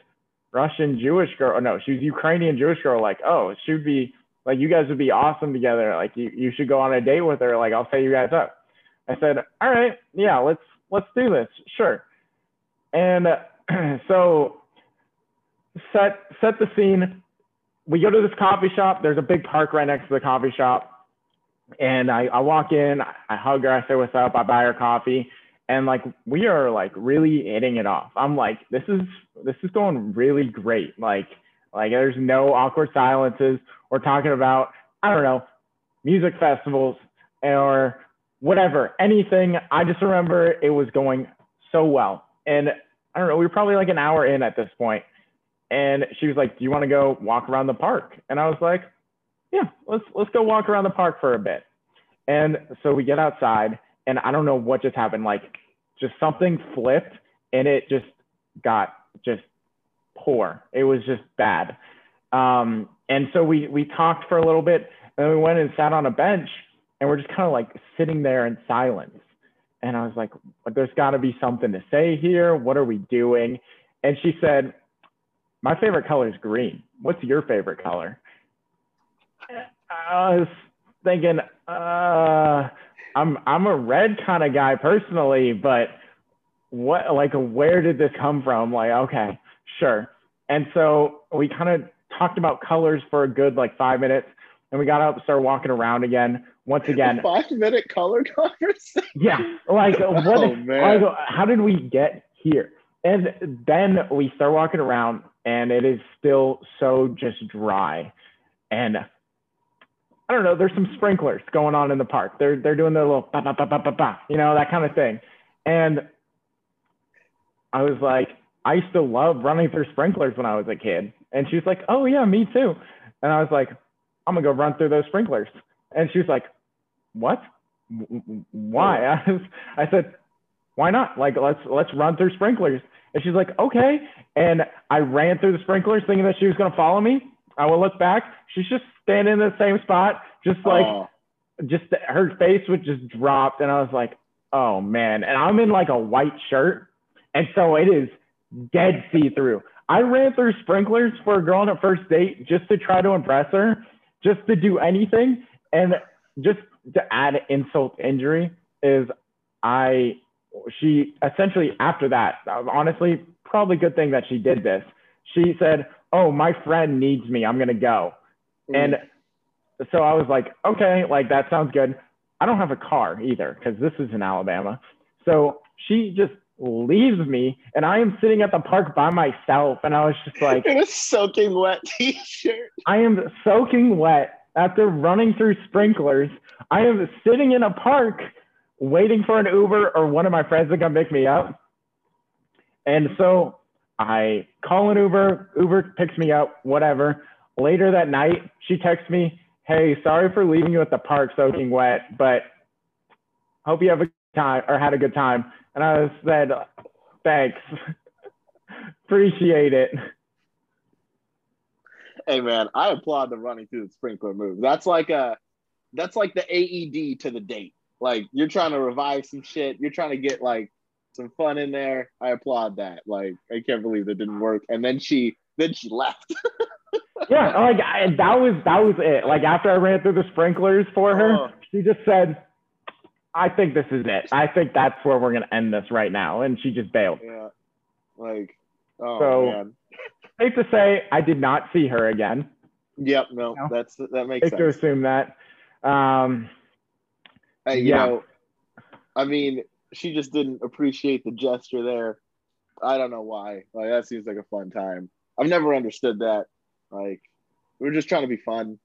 A: Russian Jewish girl. Oh, no, she was Ukrainian Jewish girl. Like, oh, she would be like, you guys would be awesome together. Like, you, you should go on a date with her. Like, I'll set you guys up. I said, all right, yeah, let's let's do this. Sure. And so set set the scene. We go to this coffee shop. There's a big park right next to the coffee shop. And I, I walk in, I hug her, I say what's up, I buy her coffee. And like we are like really hitting it off. I'm like, this is this is going really great. Like like there's no awkward silences. We're talking about, I don't know, music festivals or whatever, anything. I just remember it was going so well. And I don't know, we were probably like an hour in at this point. And she was like, Do you want to go walk around the park? And I was like, Yeah, let's let's go walk around the park for a bit. And so we get outside and I don't know what just happened. Like just something flipped and it just got just poor. It was just bad. Um, and so we we talked for a little bit, and we went and sat on a bench, and we're just kind of like sitting there in silence. And I was like, "There's got to be something to say here. What are we doing?" And she said, "My favorite color is green. What's your favorite color?" I was thinking, uh, I'm I'm a red kind of guy personally, but what like where did this come from? Like, okay, sure. And so we kind of talked about colors for a good like five minutes, and we got up, started walking around again. Once again,
B: a five minute color conversation.
A: Yeah, like oh, what? Oh, man. Like, how did we get here? And then we start walking around, and it is still so just dry, and I don't know. There's some sprinklers going on in the park. They're they're doing their little ba ba ba ba ba ba, you know, that kind of thing. And I was like, I used to love running through sprinklers when I was a kid. And she was like, Oh yeah, me too. And I was like, I'm gonna go run through those sprinklers. And she was like, What? Why? I, was, I said, Why not? Like let's let's run through sprinklers. And she's like, Okay. And I ran through the sprinklers thinking that she was gonna follow me. I will look back. She's just standing in the same spot, just like oh. just her face would just dropped, and I was like, oh man. And I'm in like a white shirt, and so it is dead see through. I ran through sprinklers for a girl on a first date just to try to impress her, just to do anything, and just to add insult to injury is I she essentially after that honestly probably good thing that she did this she said oh, my friend needs me. I'm going to go. Mm. And so I was like, okay, like that sounds good. I don't have a car either because this is in Alabama. So she just leaves me and I am sitting at the park by myself. And I was just like,
B: in a soaking wet t shirt.
A: I am soaking wet after running through sprinklers. I am sitting in a park waiting for an Uber or one of my friends to come pick me up. And so I call an Uber, Uber picks me up, whatever. Later that night, she texts me, Hey, sorry for leaving you at the park soaking wet, but hope you have a good time or had a good time. And I said, Thanks. Appreciate it.
B: Hey man, I applaud the running through the sprinkler move. That's like a that's like the AED to the date. Like you're trying to revive some shit. You're trying to get like some fun in there. I applaud that. Like I can't believe that didn't work. And then she then she left.
A: yeah, like I, that was that was it. Like after I ran through the sprinklers for her, oh. she just said, "I think this is it. I think that's where we're gonna end this right now." And she just bailed.
B: Yeah, like oh so, man.
A: Safe to say, I did not see her again.
B: Yep, no, you know? that's that makes safe
A: sense. to assume that. Um,
B: hey, you yeah. know, I mean, she just didn't appreciate the gesture there. I don't know why. Like that seems like a fun time. I've never understood that. Like we're just trying to be fun,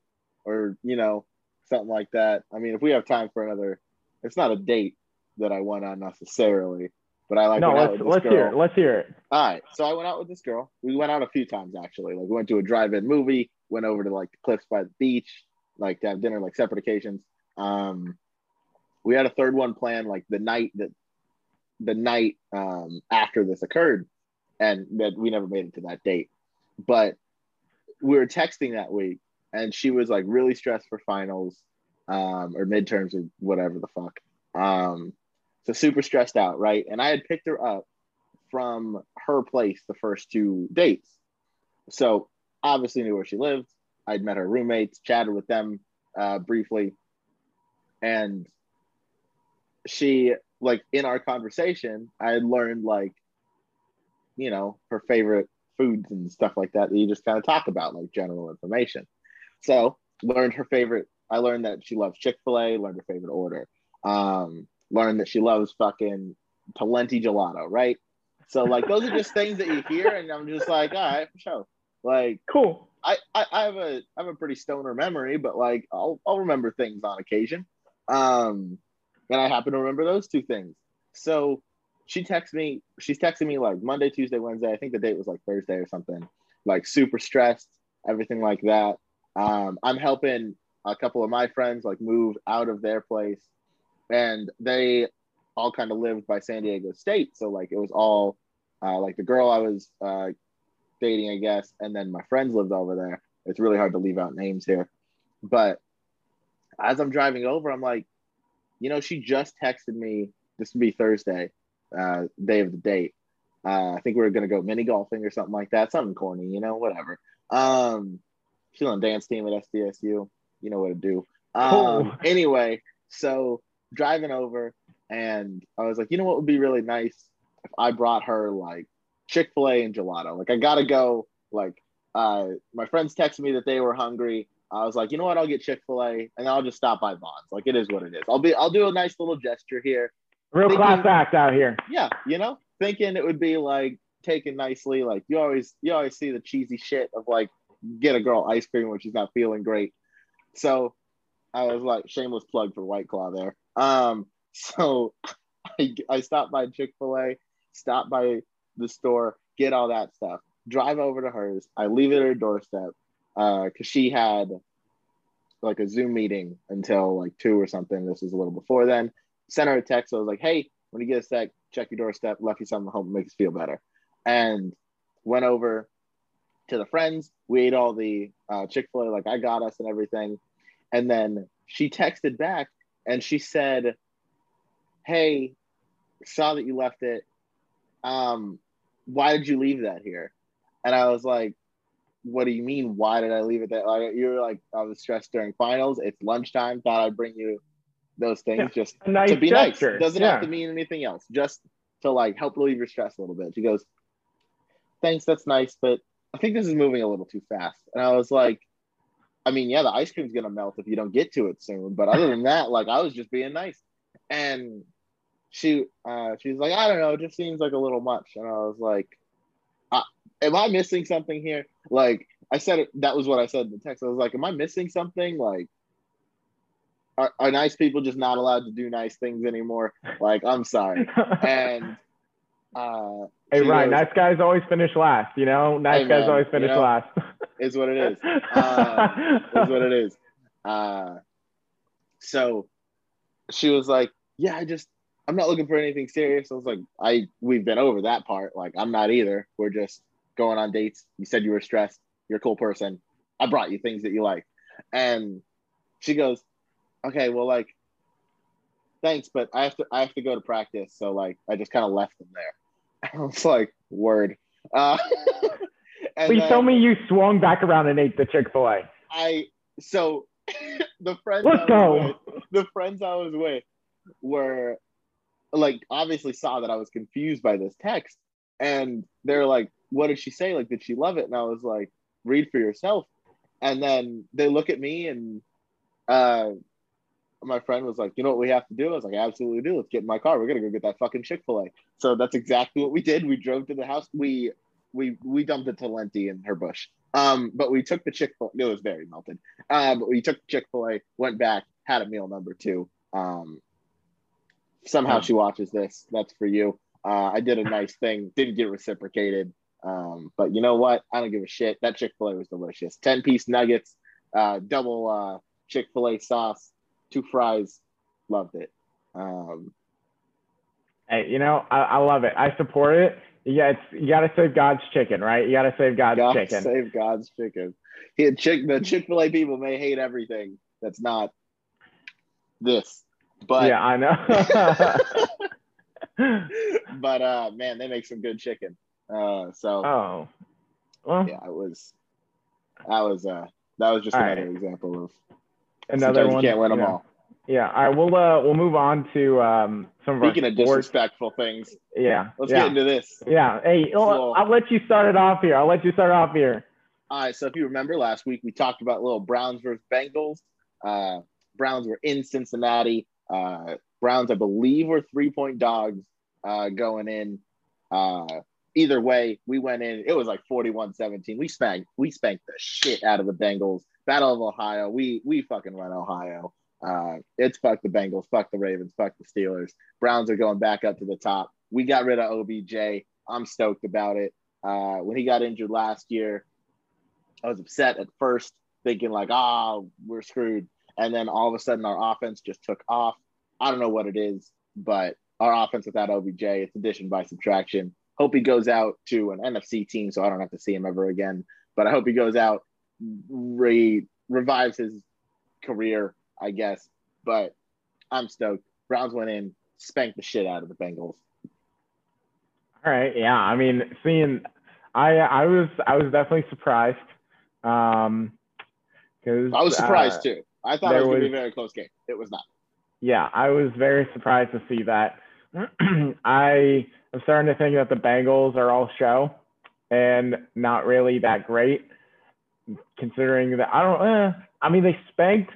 B: or you know, something like that. I mean, if we have time for another, it's not a date that I went on necessarily, but I like.
A: No, let's let's girl. hear it. Let's hear it.
B: All right, so I went out with this girl. We went out a few times actually. Like we went to a drive-in movie, went over to like the cliffs by the beach, like to have dinner, like separate occasions. Um, we had a third one planned like the night that the night um, after this occurred, and that we never made it to that date. But we were texting that week, and she was like really stressed for finals um, or midterms or whatever the fuck. Um, so super stressed out, right? And I had picked her up from her place the first two dates. So obviously knew where she lived. I'd met her roommates, chatted with them uh, briefly, and she like in our conversation, I had learned like, you know, her favorite foods and stuff like that that you just kind of talk about, like general information. So learned her favorite. I learned that she loves Chick Fil A. Learned her favorite order. Um, learned that she loves fucking Talenti gelato. Right. So like those are just things that you hear, and I'm just like, all right, for sure. Like
A: cool.
B: I, I, I have a I have a pretty stoner memory, but like I'll I'll remember things on occasion. Um, and I happen to remember those two things. So she texts me, she's texting me like Monday, Tuesday, Wednesday. I think the date was like Thursday or something, like super stressed, everything like that. Um, I'm helping a couple of my friends like move out of their place, and they all kind of lived by San Diego State. So like it was all uh, like the girl I was uh, dating, I guess. And then my friends lived over there. It's really hard to leave out names here. But as I'm driving over, I'm like, you know, she just texted me. This would be Thursday, uh, day of the date. Uh, I think we were gonna go mini golfing or something like that. Something corny, you know, whatever. Um, she's on dance team at SDSU. You know what to do. Um, oh. Anyway, so driving over, and I was like, you know what would be really nice if I brought her like Chick Fil A and gelato. Like I gotta go. Like uh, my friends texted me that they were hungry. I was like, you know what? I'll get Chick Fil A and I'll just stop by Vons. Like it is what it is. I'll be. I'll do a nice little gesture here.
A: Real thinking, class act out here.
B: Yeah, you know, thinking it would be like taken nicely. Like you always, you always see the cheesy shit of like get a girl ice cream when she's not feeling great. So I was like, shameless plug for White Claw there. Um, so I, I stopped by Chick Fil A, stopped by the store, get all that stuff, drive over to hers. I leave it at her doorstep because uh, she had like a Zoom meeting until like two or something. This was a little before then. Sent her a text. I was like, hey, when you get a sec, check your doorstep, left you something home, make you feel better. And went over to the friends. We ate all the uh, Chick fil A, like I got us and everything. And then she texted back and she said, Hey, saw that you left it. Um, why did you leave that here? And I was like, what do you mean? Why did I leave it there? Like you were like, I was stressed during finals. It's lunchtime. Thought I'd bring you those things yeah, just nice to be gesture. nice. Doesn't yeah. have to mean anything else. Just to like help relieve your stress a little bit. She goes, thanks, that's nice, but I think this is moving a little too fast. And I was like, I mean, yeah, the ice cream's gonna melt if you don't get to it soon. But other than that, like I was just being nice. And she uh she's like, I don't know, it just seems like a little much. And I was like, am I missing something here? Like I said it, that was what I said in the text. I was like, Am I missing something? Like are, are nice people just not allowed to do nice things anymore? Like, I'm sorry. And uh
A: Hey Ryan, nice guys always finish last, you know? Nice hey, guys man, always finish you know, last.
B: is what it is. Uh, is what it is. Uh, so she was like, Yeah, I just I'm not looking for anything serious. I was like, I we've been over that part. Like, I'm not either. We're just going on dates. You said you were stressed. You're a cool person. I brought you things that you like. And she goes, Okay, well, like, thanks, but I have to I have to go to practice. So like I just kind of left them there. I was like, word. Uh,
A: Please then, tell me you swung back around and ate the Chick Fil A.
B: I so the friends.
A: Let's go.
B: With, the friends I was with were like obviously saw that I was confused by this text, and they're like, "What did she say? Like, did she love it?" And I was like, "Read for yourself." And then they look at me and uh, my friend was like, you know what we have to do? I was like, absolutely do. Let's get in my car. We're gonna go get that fucking Chick Fil A. So that's exactly what we did. We drove to the house. We we we dumped it Talenti in her bush. Um, but we took the Chick Fil. It was very melted. Um, but we took Chick Fil A, went back, had a meal number two. Um, somehow she watches this. That's for you. Uh, I did a nice thing. Didn't get reciprocated. Um, but you know what? I don't give a shit. That Chick Fil A was delicious. Ten piece nuggets, uh, double uh, Chick Fil A sauce two fries, loved it. Um,
A: hey, you know, I, I love it. I support it. Yeah, it's you got to save God's chicken, right? You got to save God's gotta chicken.
B: Save God's chicken. Yeah, chick, the Chick Fil A people may hate everything that's not this, but
A: yeah, I
B: know. but uh, man, they make some good chicken. Uh, so
A: oh,
B: well, yeah, it was that was uh that was just another right. example of
A: another
B: one. You can't win them
A: yeah.
B: all.
A: Yeah. All right. We'll uh we'll move on to um some of
B: Speaking of disrespectful things.
A: Yeah.
B: Let's
A: yeah.
B: get into this.
A: Yeah. Hey, I'll, I'll let you start it off here. I'll let you start off here.
B: All right. So if you remember last week, we talked about little Browns versus Bengals. Uh, Browns were in Cincinnati. Uh, Browns, I believe, were three point dogs uh, going in. Uh, either way, we went in. It was like 41 17. We spanked, we spanked the shit out of the Bengals. Battle of Ohio. We we fucking run Ohio. Uh, it's fuck the Bengals, fuck the Ravens, fuck the Steelers. Browns are going back up to the top. We got rid of OBJ. I'm stoked about it. Uh, when he got injured last year, I was upset at first, thinking like, oh, we're screwed. And then all of a sudden, our offense just took off. I don't know what it is, but our offense without OBJ, it's addition by subtraction. Hope he goes out to an NFC team so I don't have to see him ever again. But I hope he goes out, re revives his career, I guess. But I'm stoked. Browns went in, spanked the shit out of the Bengals.
A: All right. Yeah. I mean, seeing, I I was I was definitely surprised. Um, because
B: I was surprised
A: uh,
B: too. I thought it was,
A: was
B: going to be a very close game. It was not.
A: Yeah, I was very surprised to see that. I am starting to think that the Bengals are all show and not really that great, considering that I don't. Eh, I mean, they spanked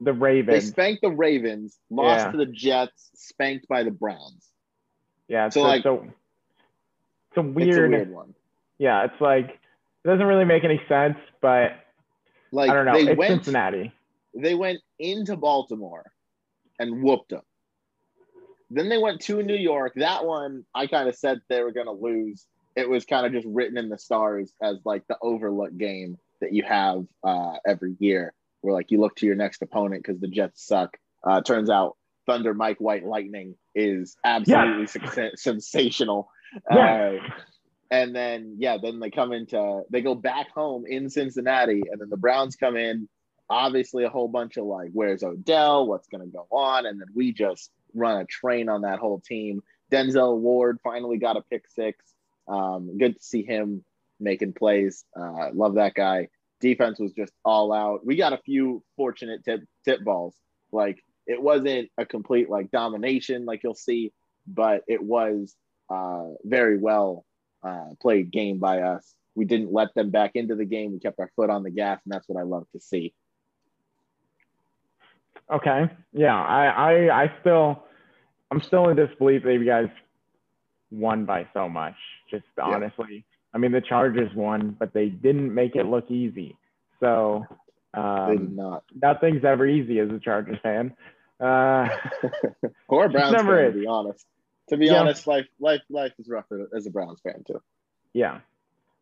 A: the Ravens.
B: They spanked the Ravens, lost
A: Yeah.
B: to the Jets, spanked by the Browns.
A: yeah, it's
B: so,
A: so,
B: like-
A: so it's a
B: It's
A: weird.
B: a weird one.
A: Yeah, it's like it doesn't really make any sense, but
B: Like
A: I don't know.
B: they
A: It's
B: went,
A: Cincinnati.
B: they went into Baltimore and whooped them. Then they went to New York. That one, I kind of said they were going to lose. It was kind of just written in the stars as like the overlook game that you have uh, every year, where like you look to your next opponent because the Jets suck. Uh, turns out Thunder Mike White Lightning is absolutely suc- sensational.
A: Yeah.
B: Uh, and then yeah, then they come into they go back home in Cincinnati, and then the Browns come in. Obviously, a whole bunch of like, where's Odell? What's going to go on? And then we just run a train on that whole team. Denzel Ward finally got a pick six. Um, good to see him making plays. Uh, love that guy. Defense was just all out. We got a few fortunate tip tip balls. Like it wasn't a complete like domination like you'll see, but it was uh, very well uh, played game by us. We didn't let them back into the game. We kept our foot on the gas, and that's what I love to see.
A: Okay. Yeah, I, I, I still, I'm still in disbelief that you guys won by so much. Just honestly, I mean, the Chargers won, but they didn't make it look easy. So
B: they did
A: um,
B: not.
A: nothing's ever easy as a Chargers fan. Uh,
B: or Browns
A: never
B: fan,
A: is.
B: to be honest. To be
A: Yeah.
B: honest, life life life is rough as a Browns fan too.
A: yeah.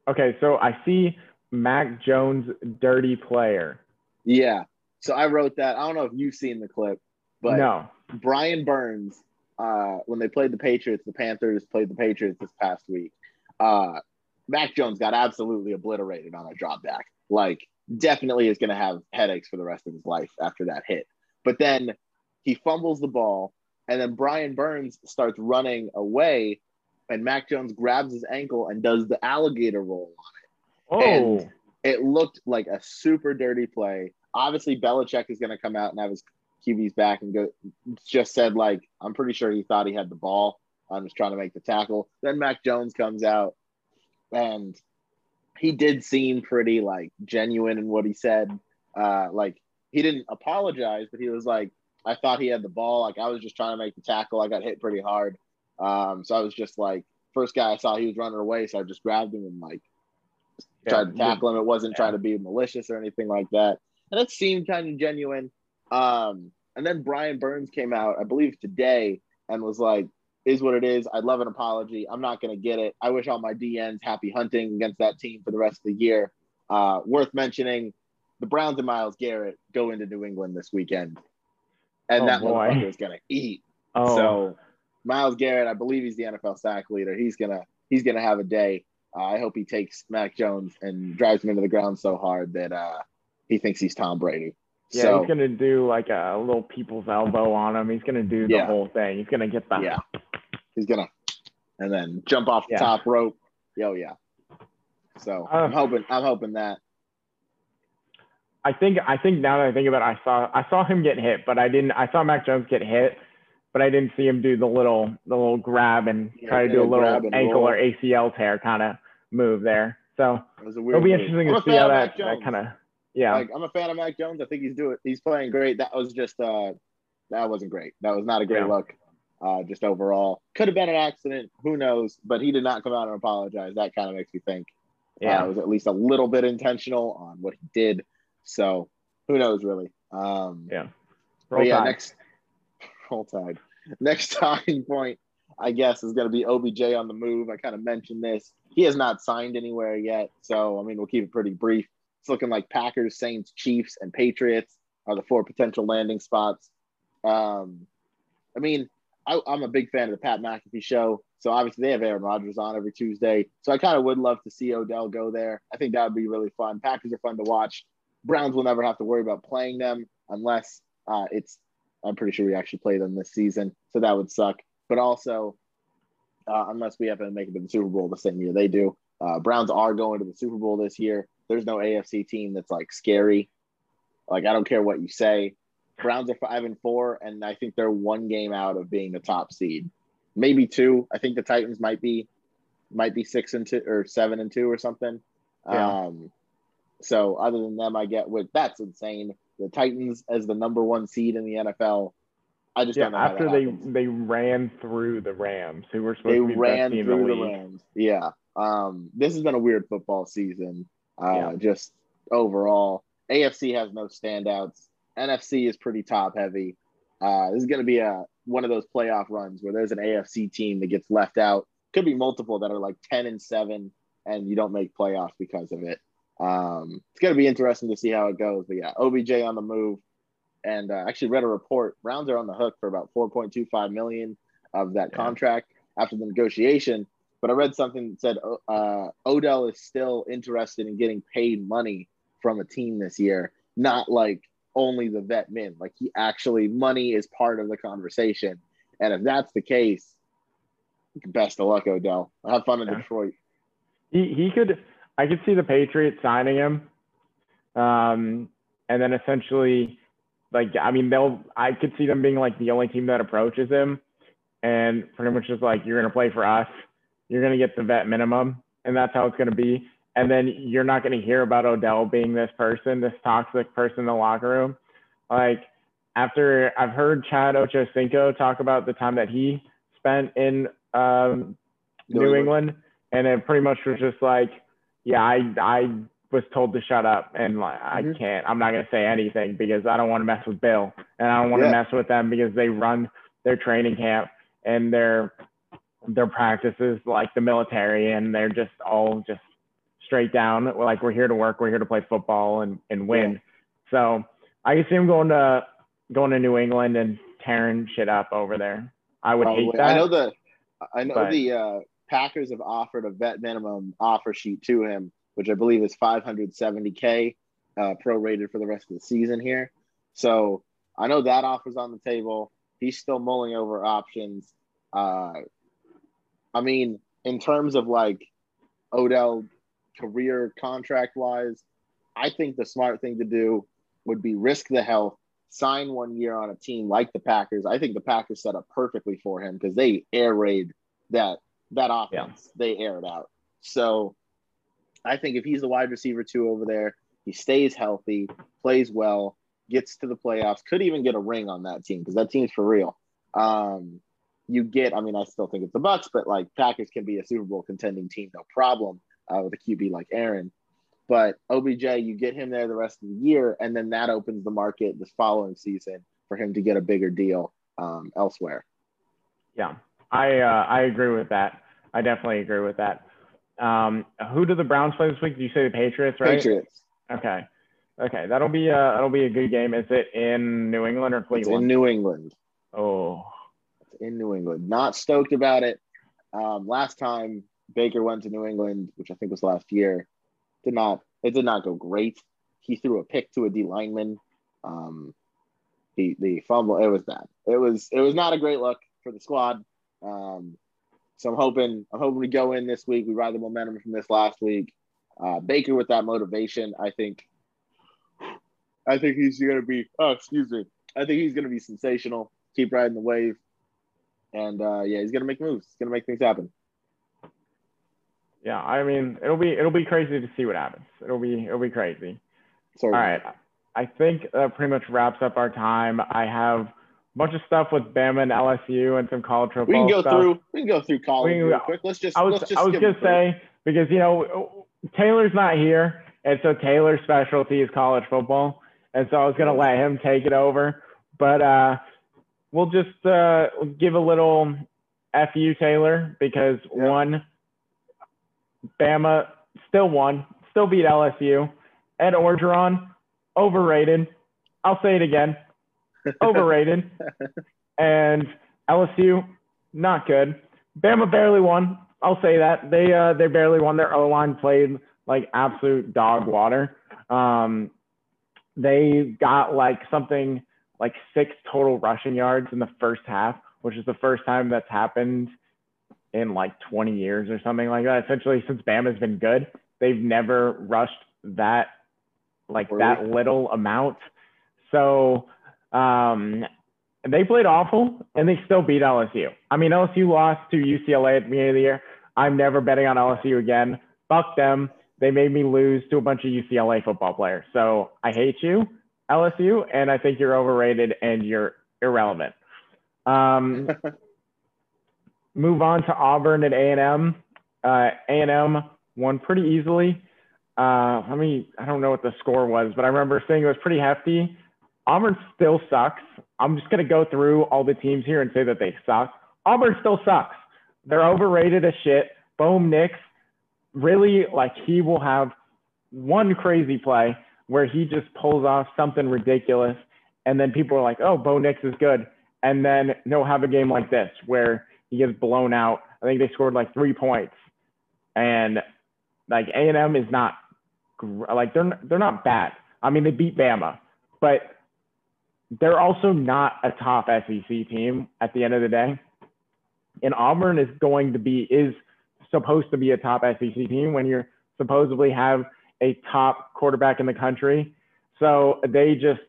A: Okay, so I see Mac Jones, dirty player.
B: Yeah. So I wrote that. I don't know if you've seen the clip, but
A: no.
B: Brian Burns, uh, when they played the Patriots, the Panthers played the Patriots this past week. Uh, Mac Jones got absolutely obliterated on a drop back. Like, definitely is going to have headaches for the rest of his life after that hit. But then he fumbles the ball, and then Brian Burns starts running away, and Mac Jones grabs his ankle and does the alligator roll on it.
A: Oh,
B: And- it looked like a super dirty play. Obviously, Belichick is going to come out and have his QB's back and go. Just said like, I'm pretty sure he thought he had the ball. I'm just trying to make the tackle. Then Mac Jones comes out, and he did seem pretty like genuine in what he said. Uh, like he didn't apologize, but he was like, I thought he had the ball. Like I was just trying to make the tackle. I got hit pretty hard. Um, so I was just like, first guy I saw, he was running away, so I just grabbed him and like tried to tackle him. It wasn't
A: Yeah.
B: trying to be malicious or anything like that. And it seemed kind of genuine. Um, and then Brian Burns came out, I believe today, and was like, is what it is. I'd love an apology. I'm not going to get it. I wish all my DNs happy hunting against that team for the rest of the year. Uh, worth mentioning, the Browns and Myles Garrett go into New England this weekend. And
A: Oh,
B: that
A: boy.
B: motherfucker is going to eat.
A: Oh,
B: So Myles Garrett, I believe he's the NFL sack leader. He's gonna he's gonna have a day. Uh, I hope he takes Mac Jones and drives him into the ground so hard that uh, he thinks he's Tom Brady.
A: yeah,
B: so
A: he's gonna do like a little people's elbow on him. He's gonna do the
B: Yeah.
A: whole thing. He's gonna get the
B: yeah, he's gonna and then jump off the
A: Yeah.
B: top rope. Yo, yeah. So
A: Uh,
B: I'm hoping I'm hoping that.
A: I think I think now that I think about it, I saw I saw him get hit, but I didn't. I saw Mac Jones get hit, but I didn't see him do the little the little grab and
B: Yeah,
A: try to do a little ankle
B: roll.
A: or ACL tear kind of move there. So
B: It was a weird
A: it'll be interesting to see how that, that kind of yeah
B: Like I'm a fan of Mac Jones. I think he's doing he's playing great. That was just uh that wasn't great. That was not a great
A: Yeah.
B: look. Uh just overall. Could have been an accident, who knows? But he did not come out and apologize. That kind of makes me think
A: yeah
B: uh, it was at least a little bit intentional on what he did. So who knows really? Um
A: yeah. Roll
B: yeah,
A: Tide.
B: next roll tide. Next talking point, I guess, is going to be OBJ on the move. I kind of mentioned this. He has not signed anywhere yet, so I mean, we'll keep it pretty brief. It's looking like Packers, Saints, Chiefs, and Patriots are the four potential landing spots. Um, I mean, I, I'm a big fan of the Pat McAfee show, So obviously they have Aaron Rodgers on every Tuesday. So I kind of would love to see Odell go there. I think that would be really fun. Packers are fun to watch. Browns will never have to worry about playing them unless uh, it's. I'm pretty sure we actually play them this season, so that would suck. But also, uh, unless we happen to make it to the Super Bowl the same year they do, uh, Browns are going to the Super Bowl this year. There's no AFC team that's like scary. Like I don't care what you say. Browns are five and four, and I think they're one game out of being the top seed, maybe two. I think the Titans might be might be six and two or seven and two or something. Yeah. Um, so other than them, I get with that's insane. The Titans as the number one seed in the NFL. I just yeah,
A: after they they ran through the Rams, who were supposed they to be ran through the, the, Rams.
B: Yeah, um, this has been a weird football season. Uh, yeah. Just overall, AFC has no standouts. NFC is pretty top heavy. Uh, this is going to be a one of those playoff runs where there's an AFC team that gets left out. Could be multiple that are like ten and seven, and you don't make playoffs because of it. Um, it's going to be interesting to see how it goes. But yeah, OBJ on the move, and uh, actually read a report. Browns are on the hook for about 4.25 million of that yeah. contract after the negotiation. But I read something that said uh, Odell is still interested in getting paid money from a team this year, not like only the vet min. Like he actually money is part of the conversation. And if that's the case, best of luck, Odell. Have fun in yeah. Detroit.
A: He he could I could see the Patriots signing him. Um, and then essentially like I mean they'll I could see them being like the only team that approaches him and pretty much just like you're gonna play for us. You're gonna get the vet minimum, and that's how it's gonna be and then you're not going to hear about Odell being this person, this toxic person in the locker room. Like after I've heard Chad Ochocinco talk about the time that he spent in um, New England, and it pretty much was just like, yeah, I I was told to shut up, and like, mm-hmm. I can't, I'm not going to say anything because I don't want to mess with Bill, and I don't want to yeah. mess with them because they run their training camp and their their practices like the military, and they're just all just straight down. Like we're here to work, we're here to play football and, and win. Yeah. So I can see him going to going to New England and tearing shit up over there. I would Probably. hate that.
B: I know the I know but, the uh, Packers have offered a vet minimum offer sheet to him, which I believe is 570k uh, prorated for the rest of the season here. So I know that offer's on the table. He's still mulling over options. Uh, I mean, in terms of like Odell career contract wise, I think the smart thing to do would be risk the health, sign one year on a team like the Packers. I think the Packers set up perfectly for him because they air raid that that offense. Yeah. They air it out. So I think if he's the wide receiver two over there, he stays healthy, plays well, gets to the playoffs, could even get a ring on that team because that team's for real. Um, you get, I mean, I still think it's the Bucks, but like Packers can be a Super Bowl contending team, no problem uh, with a QB like Aaron. But OBJ, you get him there the rest of the year, and then that opens the market this following season for him to get a bigger deal um, elsewhere.
A: Yeah, I uh, I agree with that. I definitely agree with that. Um, who do the Browns play this week? Did you say the Patriots, right?
B: Patriots.
A: Okay. Okay, that'll be a that'll be a good game. Is it in New England or Cleveland?
B: It's in New England.
A: Oh,
B: in New England. Not stoked about it. Um, last time Baker went to New England, which I think was last year. Did not it did not go great. He threw a pick to a D lineman. Um, the the fumble it was bad. It was it was not a great look for the squad. Um, so I'm hoping I'm hoping we go in this week. We ride the momentum from this last week. Uh, Baker with that motivation, I think. I think he's going to be. Oh, excuse me. I think he's going to be sensational. Keep riding the wave, and uh, yeah, he's going to make moves. He's going to make things happen
A: yeah, I mean, it'll be it'll be crazy to see what happens. It'll be it'll be crazy. Sorry. All right, I think that pretty much wraps up our time. I have a bunch of stuff with Bama and LSU and some college football.
B: We can go
A: stuff.
B: through. We can go through college can, real quick. Let's just.
A: I was
B: just
A: I was gonna say because you know Taylor's not here, and so Taylor's specialty is college football, and so I was gonna let him take it over, but uh, we'll just uh, give a little fu Taylor because yeah. one Bama still won, still beat LSU. Ed Orgeron, overrated. I'll say it again, overrated. and LSU, not good. Bama barely won. I'll say that they uh, they barely won. Their O line played like absolute dog water. Um, they got like something like six total rushing yards in the first half, which is the first time that's happened in like 20 years or something like that. Essentially, since Bama's been good, they've never rushed that like that little amount. So um, they played awful and they still beat LSU. I mean, LSU lost to UCLA at the beginning of the year. I'm never betting on LSU again. Fuck them. They made me lose to a bunch of UCLA football players. So I hate you, LSU, and I think you're overrated and you're irrelevant. Um, move on to Auburn and A&M. Uh, A&M won pretty easily. Uh, I mean, I don't know what the score was, but I remember saying it was pretty hefty. Auburn still sucks. I'm just going to go through all the teams here and say that they suck. Auburn still sucks. They're overrated as shit. Bo Nix, really, like, he will have one crazy play where he just pulls off something ridiculous. And then people are like, oh, Bo Nix is good. And then he'll have a game like this where he gets blown out. I think they scored like three points. And like A&M is not like they're they're not bad. I mean, they beat Bama, but they're also not a top SEC team at the end of the day. And Auburn is going to be is supposed to be a top SEC team when you're supposedly have a top quarterback in the country. So they just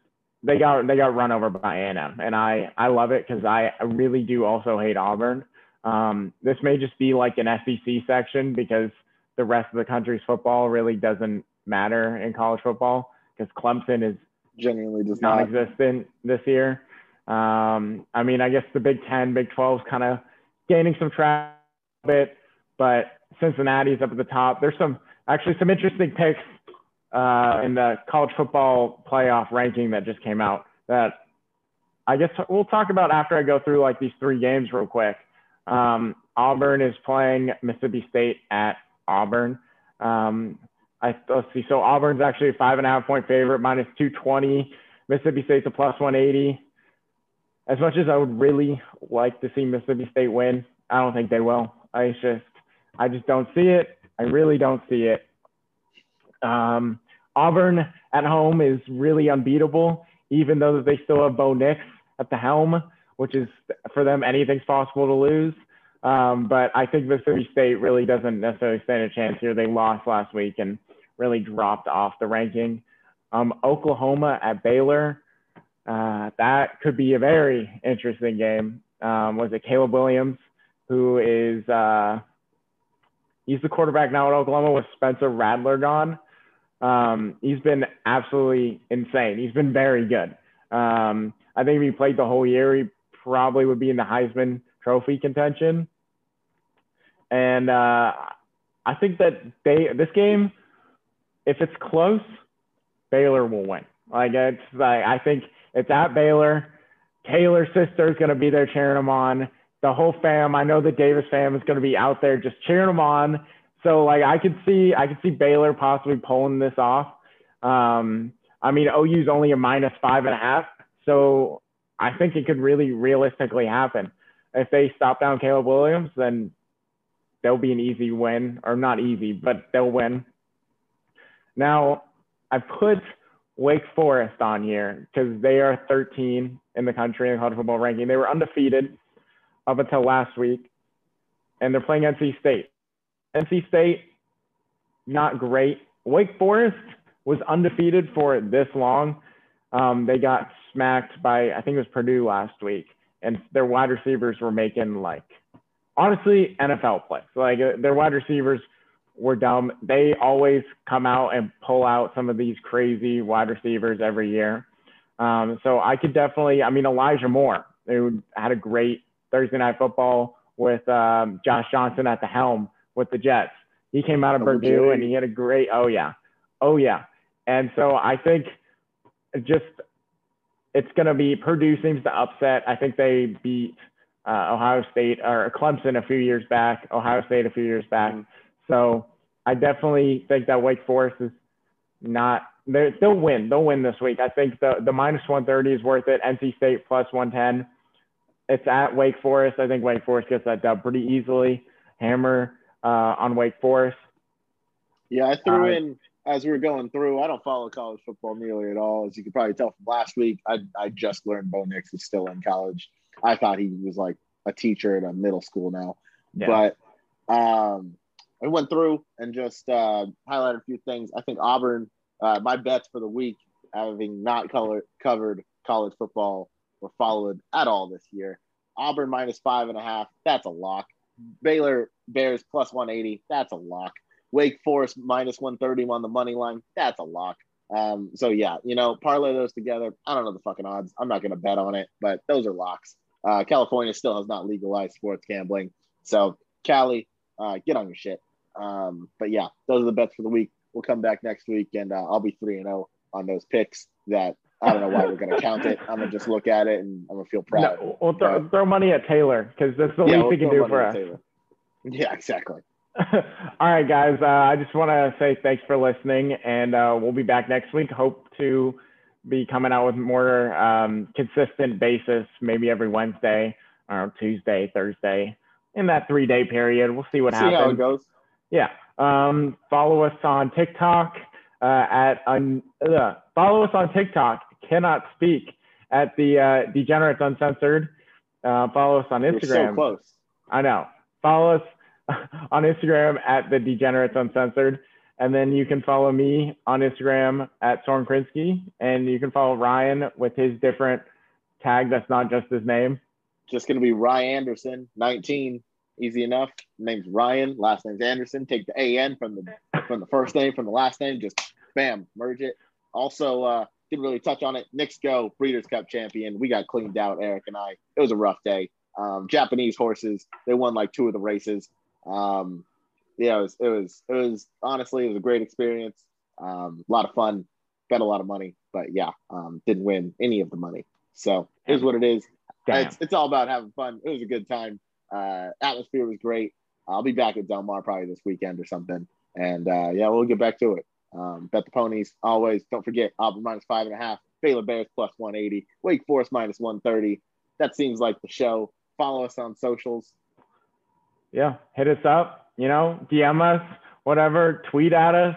A: they got they got run over by A&M, and I I love it because I really do also hate Auburn. Um, this may just be like an SEC section because the rest of the country's football really doesn't matter in college football because Clemson is
B: genuinely just
A: non-existent not. this year. Um, I mean, I guess the Big Ten, Big 12 is kind of gaining some traction a bit, but Cincinnati's up at the top. There's some actually some interesting picks uh, in the college football playoff ranking that just came out that I guess we'll talk about after I go through like these three games real quick. Um, Auburn is playing Mississippi State at Auburn. Um, I let's see. So Auburn's actually a five and a half point favorite, minus 220. Mississippi State's a plus 180. As much as I would really like to see Mississippi State win, I don't think they will. I just, I just don't see it. I really don't see it. Um, Auburn at home is really unbeatable, even though they still have Bo Nix at the helm, which is for them anything's possible to lose. Um, but I think Mississippi State really doesn't necessarily stand a chance here. They lost last week and really dropped off the ranking. Um, Oklahoma at Baylor, uh, that could be a very interesting game. Um, was it Caleb Williams, who is uh, he's the quarterback now at Oklahoma with Spencer Rattler gone. Um, he's been absolutely insane. He's been very good. Um, I think if he played the whole year, he probably would be in the Heisman Trophy contention. And uh, I think that they this game if it's close, Baylor will win. Like it's like I think it's at Baylor. Taylor's sister is going to be there cheering them on. The whole fam, I know the Davis fam is going to be out there just cheering them on. So like I could see I could see Baylor possibly pulling this off. Um, I mean OU's only a minus five and a half, so I think it could really realistically happen. If they stop down Caleb Williams, then they'll be an easy win, or not easy, but they'll win. Now, I put Wake Forest on here because they are 13 in the country in college football ranking. They were undefeated up until last week, and they're playing NC State. NC State, not great. Wake Forest was undefeated for this long. Um, they got smacked by, I think it was Purdue last week, and their wide receivers were making like, honestly, NFL plays. Like uh, their wide receivers were dumb. They always come out and pull out some of these crazy wide receivers every year. Um, so I could definitely, I mean, Elijah Moore, who had a great Thursday night football with um, Josh Johnson at the helm with the Jets. He came out of Purdue and he had a great, oh yeah, oh yeah. And so I think just it's going to be Purdue seems to upset. I think they beat uh, Ohio State or Clemson a few years back, Ohio State a few years back. Mm-hmm. So I definitely think that Wake Forest is not. They'll win. They'll win this week. I think the the minus 130 is worth it. NC State plus 110. It's at Wake Forest. I think Wake Forest gets that dub pretty easily. Hammer uh, on Wake Forest.
B: Yeah, I threw uh, in as we were going through. I don't follow college football nearly at all, as you could probably tell from last week. I I just learned Bo Nix is still in college. I thought he was like a teacher at a middle school now, yeah. but um, I went through and just uh, highlighted a few things. I think Auburn. Uh, my bets for the week, having not color, covered college football or followed at all this year. Auburn minus five and a half. That's a lock. Baylor Bears plus 180. That's a lock. Wake Forest minus 130 on the money line. That's a lock. Um, so yeah, you know, parlay those together. I don't know the fucking odds. I'm not to bet on it, but those are locks. Uh, California still has not legalized sports gambling. So Cali, uh, get on your shit. Um, but yeah, those are the bets for the week. We'll come back next week and uh, I'll be 3 and 0 on those picks that I don't know why we're going to count it. I'm going to just look at it and I'm going to feel proud.
A: No, we'll throw, throw money at Taylor because that's the yeah, least we'll he can do for us. Taylor.
B: Yeah, exactly.
A: All right, guys. Uh, I just want to say thanks for listening, and uh, we'll be back next week. Hope to be coming out with more um, consistent basis, maybe every Wednesday or Tuesday, Thursday, in that three day period. We'll see what
B: see
A: happens.
B: how it goes.
A: Yeah. Um, follow us on TikTok uh, at uh, follow us on TikTok. Cannot speak at the uh, Degenerates Uncensored. Uh, follow us on Instagram.
B: You're so close.
A: I know. Follow us on Instagram at the Degenerates Uncensored. And then you can follow me on Instagram at Soren Krinsky. And you can follow Ryan with his different tag that's not just his name.
B: Just going to be Ryan Anderson, 19. Easy enough. Name's Ryan. Last name's Anderson. Take the AN from the from the first name, from the last name. Just bam, merge it. Also, uh, didn't really touch on it. Knicks Go Breeders' Cup champion. We got cleaned out, Eric and I. It was a rough day. Um, Japanese horses. They won like two of the races. Um, yeah, it was, it was, it was honestly, it was a great experience. Um, a lot of fun, bet a lot of money, but yeah, um, didn't win any of the money. So here's what it is. It's, it's all about having fun. It was a good time. Uh, atmosphere was great. I'll be back at Del Mar probably this weekend or something. And uh, yeah, we'll get back to it. Um, bet the ponies always. Don't forget Auburn minus five and a half. Baylor Bears plus 180. Wake Forest minus 130. That seems like the show. Follow us on socials
A: yeah, hit us up, you know, DM us, whatever, tweet at us,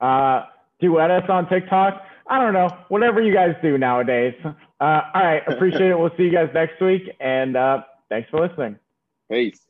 A: uh, duet us on TikTok. I don't know, whatever you guys do nowadays. Uh, all right, appreciate it. We'll see you guys next week, and uh, thanks for listening.
B: Peace.